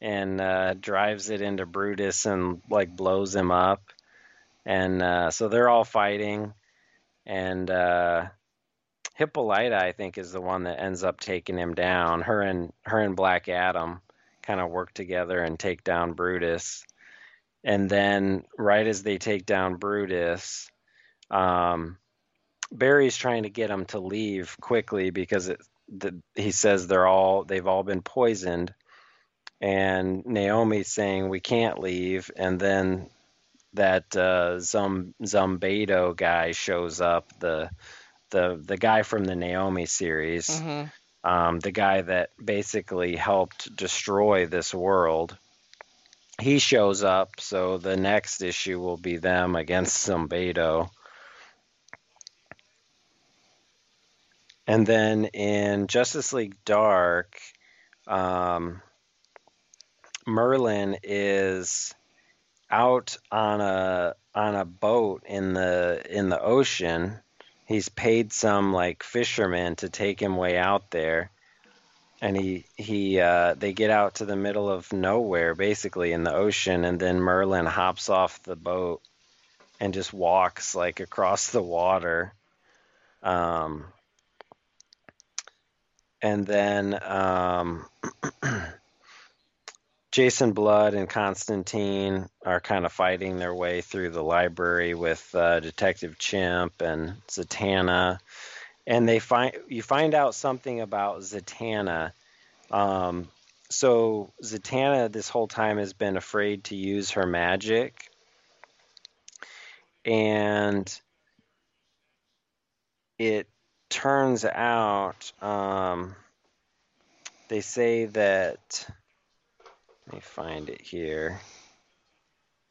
and uh, drives it into Brutus and like blows him up and uh, so they're all fighting, and uh, Hippolyta, I think, is the one that ends up taking him down. Her and her and Black Adam kind of work together and take down Brutus, and then right as they take down Brutus, um, Barry's trying to get him to leave quickly because it, the, he says they're all they've all been poisoned, and Naomi's saying we can't leave, and then that uh, guy shows up, the the the guy from the Naomi series, hmm um, the guy that basically helped destroy this world. He shows up, so the next issue will be them against Zumbado. And then in Justice League Dark, um, Merlin is out on a on a boat in the in the ocean. He's paid some like fishermen to take him way out there. And he he uh, they get out to the middle of nowhere, basically in the ocean, and then Merlin hops off the boat and just walks like across the water. Um, and then um, Jason Blood and Constantine are kind of fighting their way through the library with uh, Detective Chimp and Zatanna, and they find you find out something about Zatanna. Um, so Zatanna this whole time has been afraid to use her magic, and it turns out um, they say that let me find it here.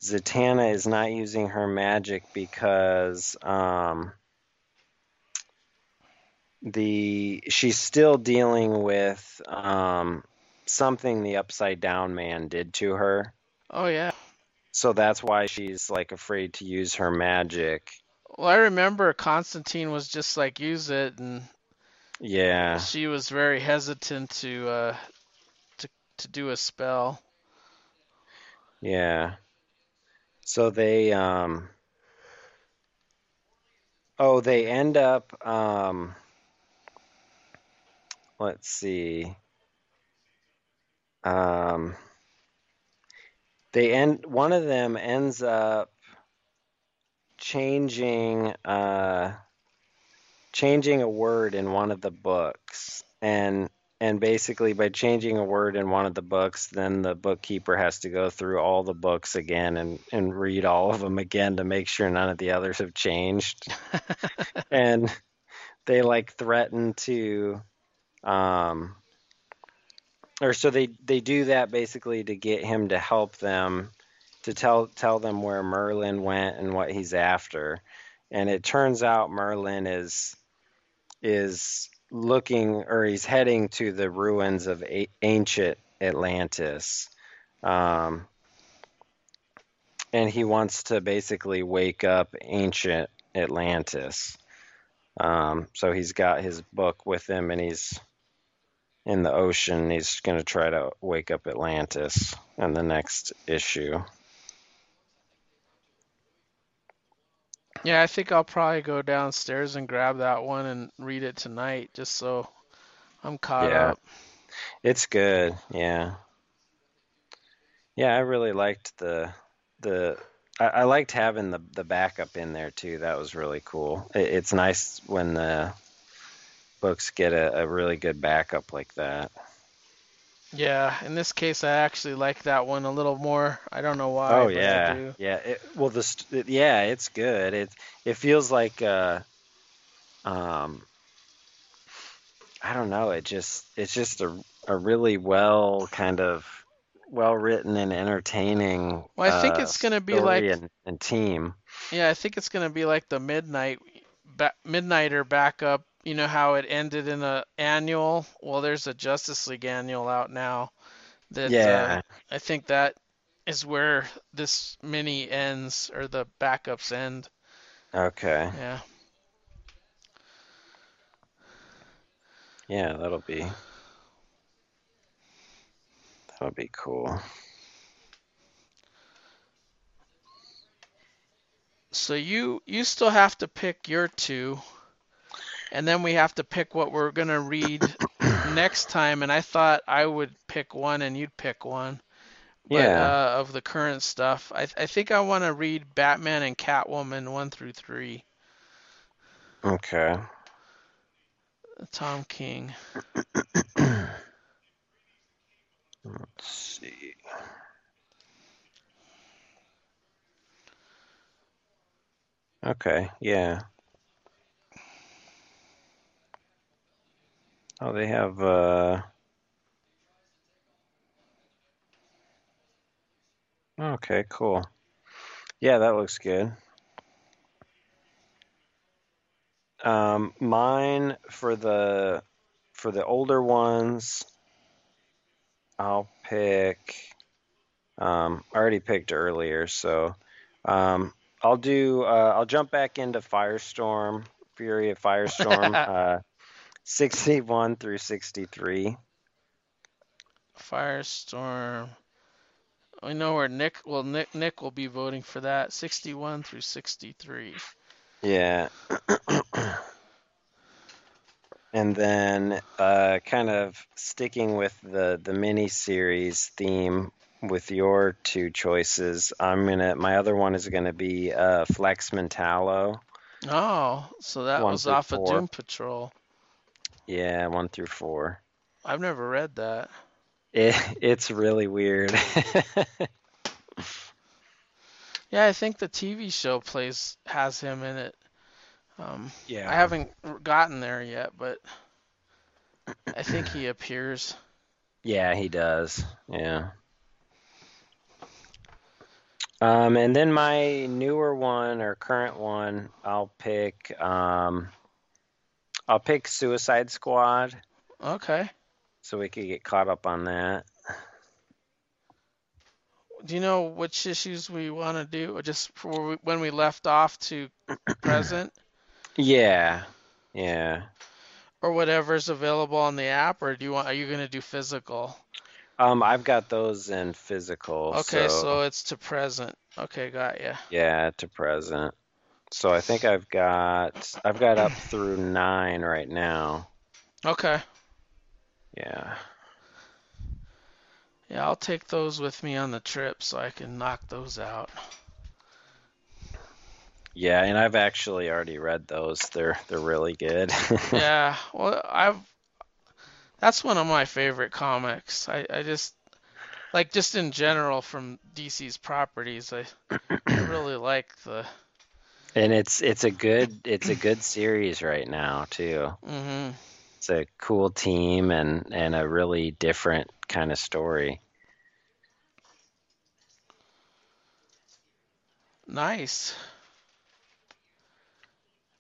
Zatanna is not using her magic because um, the she's still dealing with um, something the upside down man did to her. Oh yeah. So that's why she's like afraid to use her magic. Well, I remember Constantine was just like use it, and Yeah. she was very hesitant to uh, to to do a spell. Yeah. So they um oh they end up um let's see. Um they end one of them ends up changing uh changing a word in one of the books and and basically by changing a word in one of the books then the bookkeeper has to go through all the books again and and read all of them again to make sure none of the others have changed. And they like threaten to um or so they they do that basically to get him to help them to tell tell them where Merlin went and what he's after. And it turns out Merlin is is looking or he's heading to the ruins of a- ancient Atlantis um and he wants to basically wake up ancient Atlantis um, so he's got his book with him and he's in the ocean. He's going to try to wake up Atlantis in the next issue. Yeah, I think I'll probably go downstairs and grab that one and read it tonight, just so I'm caught Yeah. up. It's good. Yeah. Yeah, I really liked the the I, I liked having the the backup in there too. That was really cool. It, it's nice when the books get a, a really good backup like that. Yeah, in this case, I actually like that one a little more. I don't know why, Oh yeah, yeah. It, well, the st- it, yeah, it's good. It it feels like uh, um, I don't know. It just it's just a a really well kind of well written and entertaining. Well, I think uh, it's gonna be like, and, and team. yeah, I think it's gonna be like the Midnight, ba Midnighter backup. You know how it ended in a annual? Well, there's a Justice League annual out now that uh, Yeah. I think that is where this mini ends or the backups end. Okay. Yeah. Yeah, that'll be that'll be cool. So you you still have to pick your two, and then we have to pick what we're gonna read next time. And I thought I would pick one and you'd pick one. But Yeah. uh, of the current stuff, I I think I want to read Batman and Catwoman one through three. Okay. Tom King. Let's see. Okay, yeah. Oh, they have uh Okay, cool. Yeah, that looks good. Um, mine for the for the older ones, I'll pick um, I already picked earlier, so um, I'll do uh, I'll jump back into Firestorm, Fury of Firestorm, uh, 61 through 63. Firestorm. I know where Nick. Well, Nick Nick will be voting for that. 61 through 63. Yeah. and then uh, kind of sticking with the the mini series theme with your two choices, I'm gonna my other one is gonna be uh, Flex Mentallo. Oh, so that One was off of. Doom Patrol. Yeah, one through four. I've never read that. It, it's really weird. Yeah, I think the TV show plays has him in it. Um, yeah. I haven't gotten there yet, but I think he appears. Yeah, he does. Yeah. Um, and then my newer one or current one, I'll pick. Um, I'll pick Suicide Squad, Okay. so we could get caught up on that. Do you know which issues we want to do, or just for when we left off to present, Yeah, yeah. or whatever's available on the app, or do you want? Are you going to do physical? Um, I've got those in physical. Okay, so, so it's to present. Okay, got you. yeah, to present. So I think I've got I've got up through nine right now. Okay. Yeah. Yeah, I'll take those with me on the trip so I can knock those out. Yeah, and I've actually already read those. They're they're really good. yeah, well, I've that's one of my favorite comics. I, I just like just in general from DC's properties. I, I really like the. And it's it's a good it's a good series right now too. hmm It's a cool team and and a really different kind of story. Nice.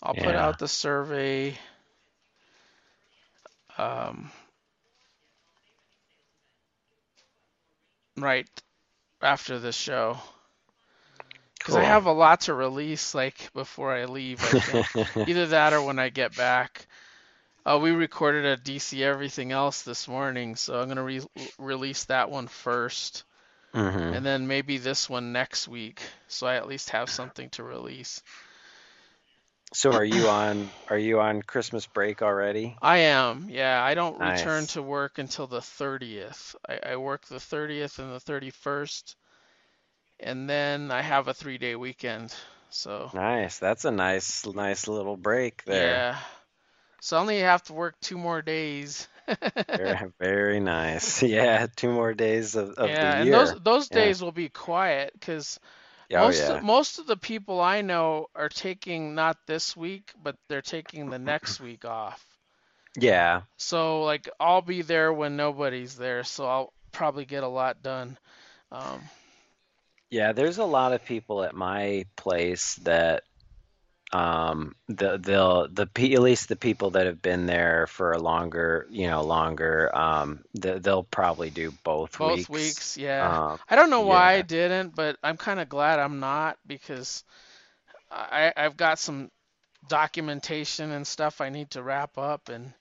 I'll put out the survey. Um, right after the show. Because I have a lot to release, like before I leave. I. Either that or when I get back. Uh, we recorded a DC Everything Else this morning, so I'm gonna re- release that one first, hmm and then maybe this one next week, so I at least have something to release. So are you on are you on Christmas break already? I am, yeah. I don't return to work until the 30th. I, I work the 30th and the 31st, and then I have a three-day weekend. So Nice. That's a nice nice little break there. yeah. So I only have to work two more days. Very, very nice. Yeah, two more days of, of yeah, the and year. those those Yeah. days will be quiet because Oh most yeah. of, most of the people I know are taking not this week, but they're taking the next week off. Yeah. So like I'll be there when nobody's there, so I'll probably get a lot done. Um, Yeah, there's a lot of people at my place that um the they'll the at least the people that have been there for a longer, you know, longer um the, they'll probably do both weeks. both weeks. weeks, yeah. Um I don't know why I didn't, but I'm kind of glad I'm not because I I've got some documentation and stuff I need to wrap up, and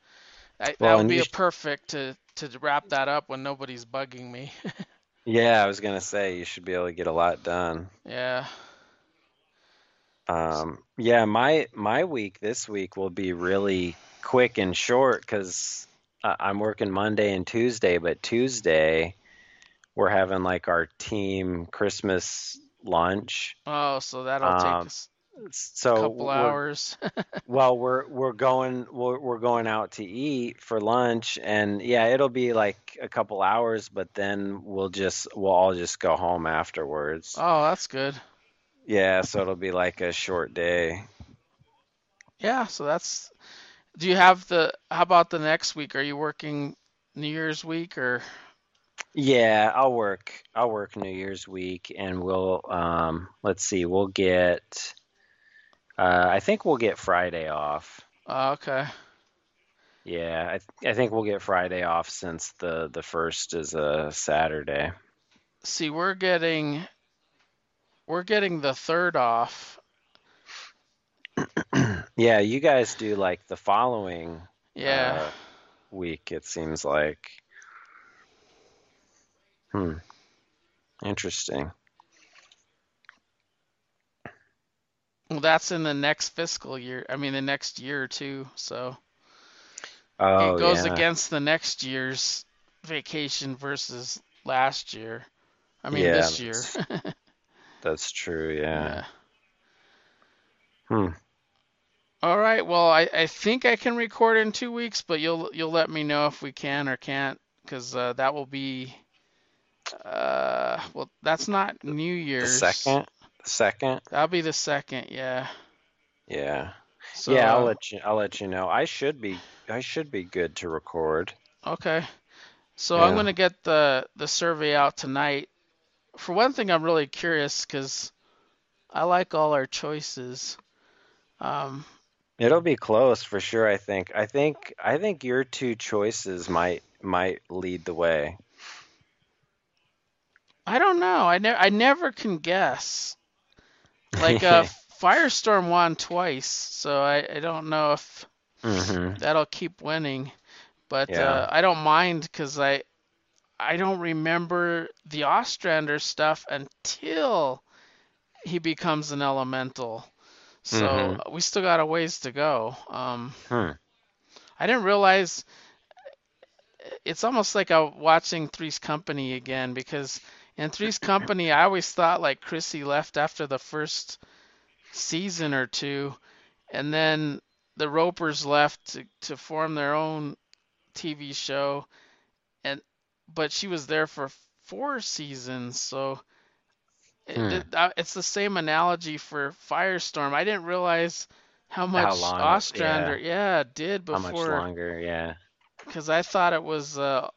I, that would be a perfect to to wrap that up when nobody's bugging me. yeah, I was gonna say you should be able to get a lot done. Yeah. Um, yeah, my my week this week will be really quick and short because I'm working Monday and Tuesday, but Tuesday we're having like our team Christmas lunch. Oh, so that'll take Um, us a so couple hours. well, we're we're going we're we're going out to eat for lunch, and yeah, it'll be like a couple hours, but then we'll just we'll all just go home afterwards. Oh, that's good. Yeah, so it'll be like a short day. Yeah, so that's. Do you have the? How about the next week? Are you working New Year's week or? Yeah, I'll work. I'll work New Year's week, and we'll um, let's see, we'll get. Uh, I think we'll get Friday off. Oh, okay. Yeah, I th- I think we'll get Friday off since the the first is a Saturday. See, we're getting we're getting the third off. Yeah, you guys do like the following Yeah. uh, week, it seems like. Hmm. Interesting. Well, that's in the next fiscal year. I mean, the next year or two. So Oh, it goes yeah. against the next year's vacation versus last year. I mean, Yeah, this year. that's, that's true. Yeah. Yeah. Hmm. All right. Well, I, I think I can record in two weeks, but you'll you'll let me know if we can or can't, because uh, that will be. Uh, well, that's not New The Year's. second. The second. That'll be the second. Yeah. Yeah. So. yeah. I'll uh, let you. I'll let you know. I should be. I should be good to record. Okay. So I'm gonna get the the survey out tonight. For one thing, I'm really curious because I like all our choices. Um, It'll be close for sure. I think. I think. I think your two choices might might lead the way. I don't know. I never I never can guess. Like uh, Firestorm won twice, so I, I don't know if hmm that'll keep winning. But Yeah. uh, I don't mind because I I don't remember the Ostrander stuff until he becomes an elemental. So Mhm. we still got a ways to go. Um, Hmm. I didn't realize it's almost like I'm watching Three's Company again because in Three's Company I always thought like Chrissy left after the first season or two, and then the Ropers left to, to form their own TV show, and but she was there for four seasons, so Hmm. it- uh, it's the same analogy for Firestorm. I didn't realize how much long Ostrander, yeah, did before. How much longer? Yeah. because I thought it was uh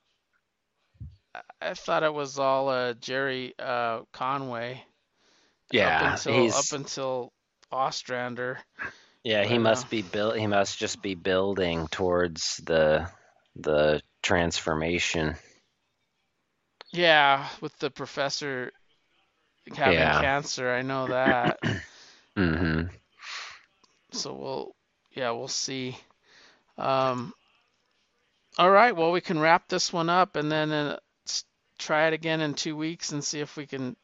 I thought it was all uh Gerry uh Conway Yeah. up until he's. up until Ostrander. Yeah, he must uh, be built. He must just be building towards the the transformation. Yeah, with the professor having Yeah. cancer, I know that. mm-hmm. so we'll yeah, we'll see. Um all right, well we can wrap this one up and then uh, try it again in 2 weeks and see if we can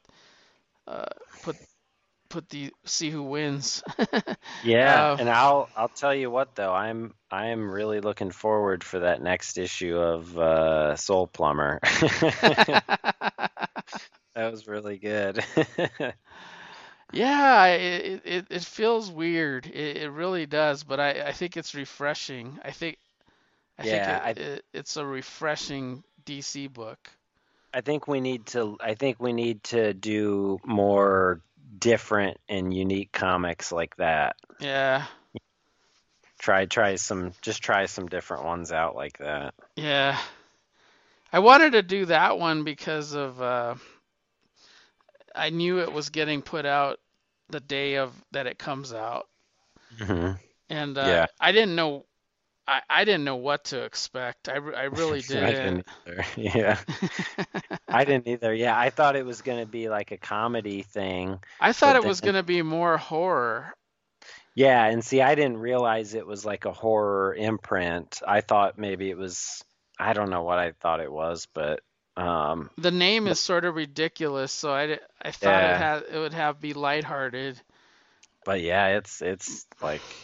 uh put put the see who wins. Yeah, Uh, and I'll I'll tell you what though, I'm I am really looking forward for that next issue of uh, Soul Plumber. That was really good. Yeah, it, it it feels weird. It, it really does, but I, I think it's refreshing. I think I Yeah, think it, it, it's a refreshing DC book. I think we need to I think we need to do more different and unique comics like that. Yeah, Try try some just try some different ones out like that. yeah. I wanted to do that one because of uh, I knew it was getting put out the day of that it comes out, hmm and uh, Yeah. I didn't know I, I didn't know what to expect. I, I really didn't. didn't either. Yeah. I didn't either. Yeah, I thought it was going to be like a comedy thing. I thought But it was going to be more horror. Yeah, and see, I didn't realize it was like a horror imprint. I thought maybe it was, I don't know what I thought it was, but um, The name is sort of ridiculous, so I, I thought it Yeah. had it would have be lighthearted. but yeah, it's it's like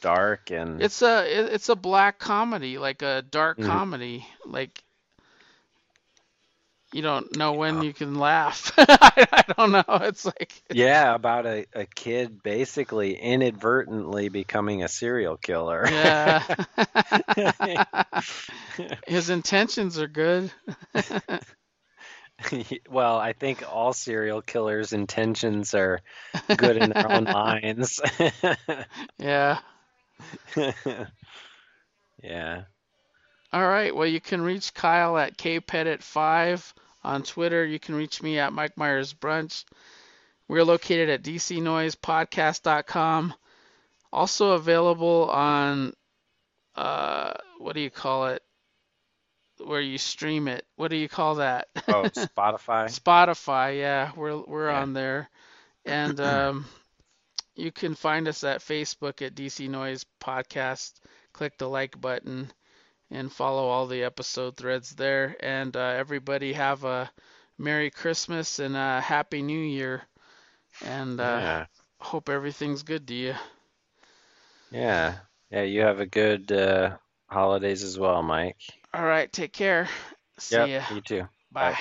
dark and It's a it's a black comedy, like a dark Mhm. comedy. Like you don't know when you can laugh. I, I don't know. It's like yeah, about a, a kid basically inadvertently becoming a serial killer. yeah. His intentions are good. well, I think all serial killers' intentions are good in their own minds. Yeah. yeah. All right. Well, you can reach Kyle at kpettit5 on Twitter. You can reach me at Mike Myers Brunch. We're located at dcnoisepodcast.com. Also available on uh, what do you call it? Where you stream it? What do you call that? Oh, Spotify. Spotify. Yeah, we're we're Yeah. on there, and um, you can find us at Facebook at DC Noise Podcast. Click the like button and follow all the episode threads there. And uh, everybody have a Merry Christmas and a Happy New Year. And uh, Yeah. hope everything's good to you. Yeah. Yeah, you have a good uh, holidays as well, Mike. All right, take care. See Yep, ya. you too. Bye. Bye.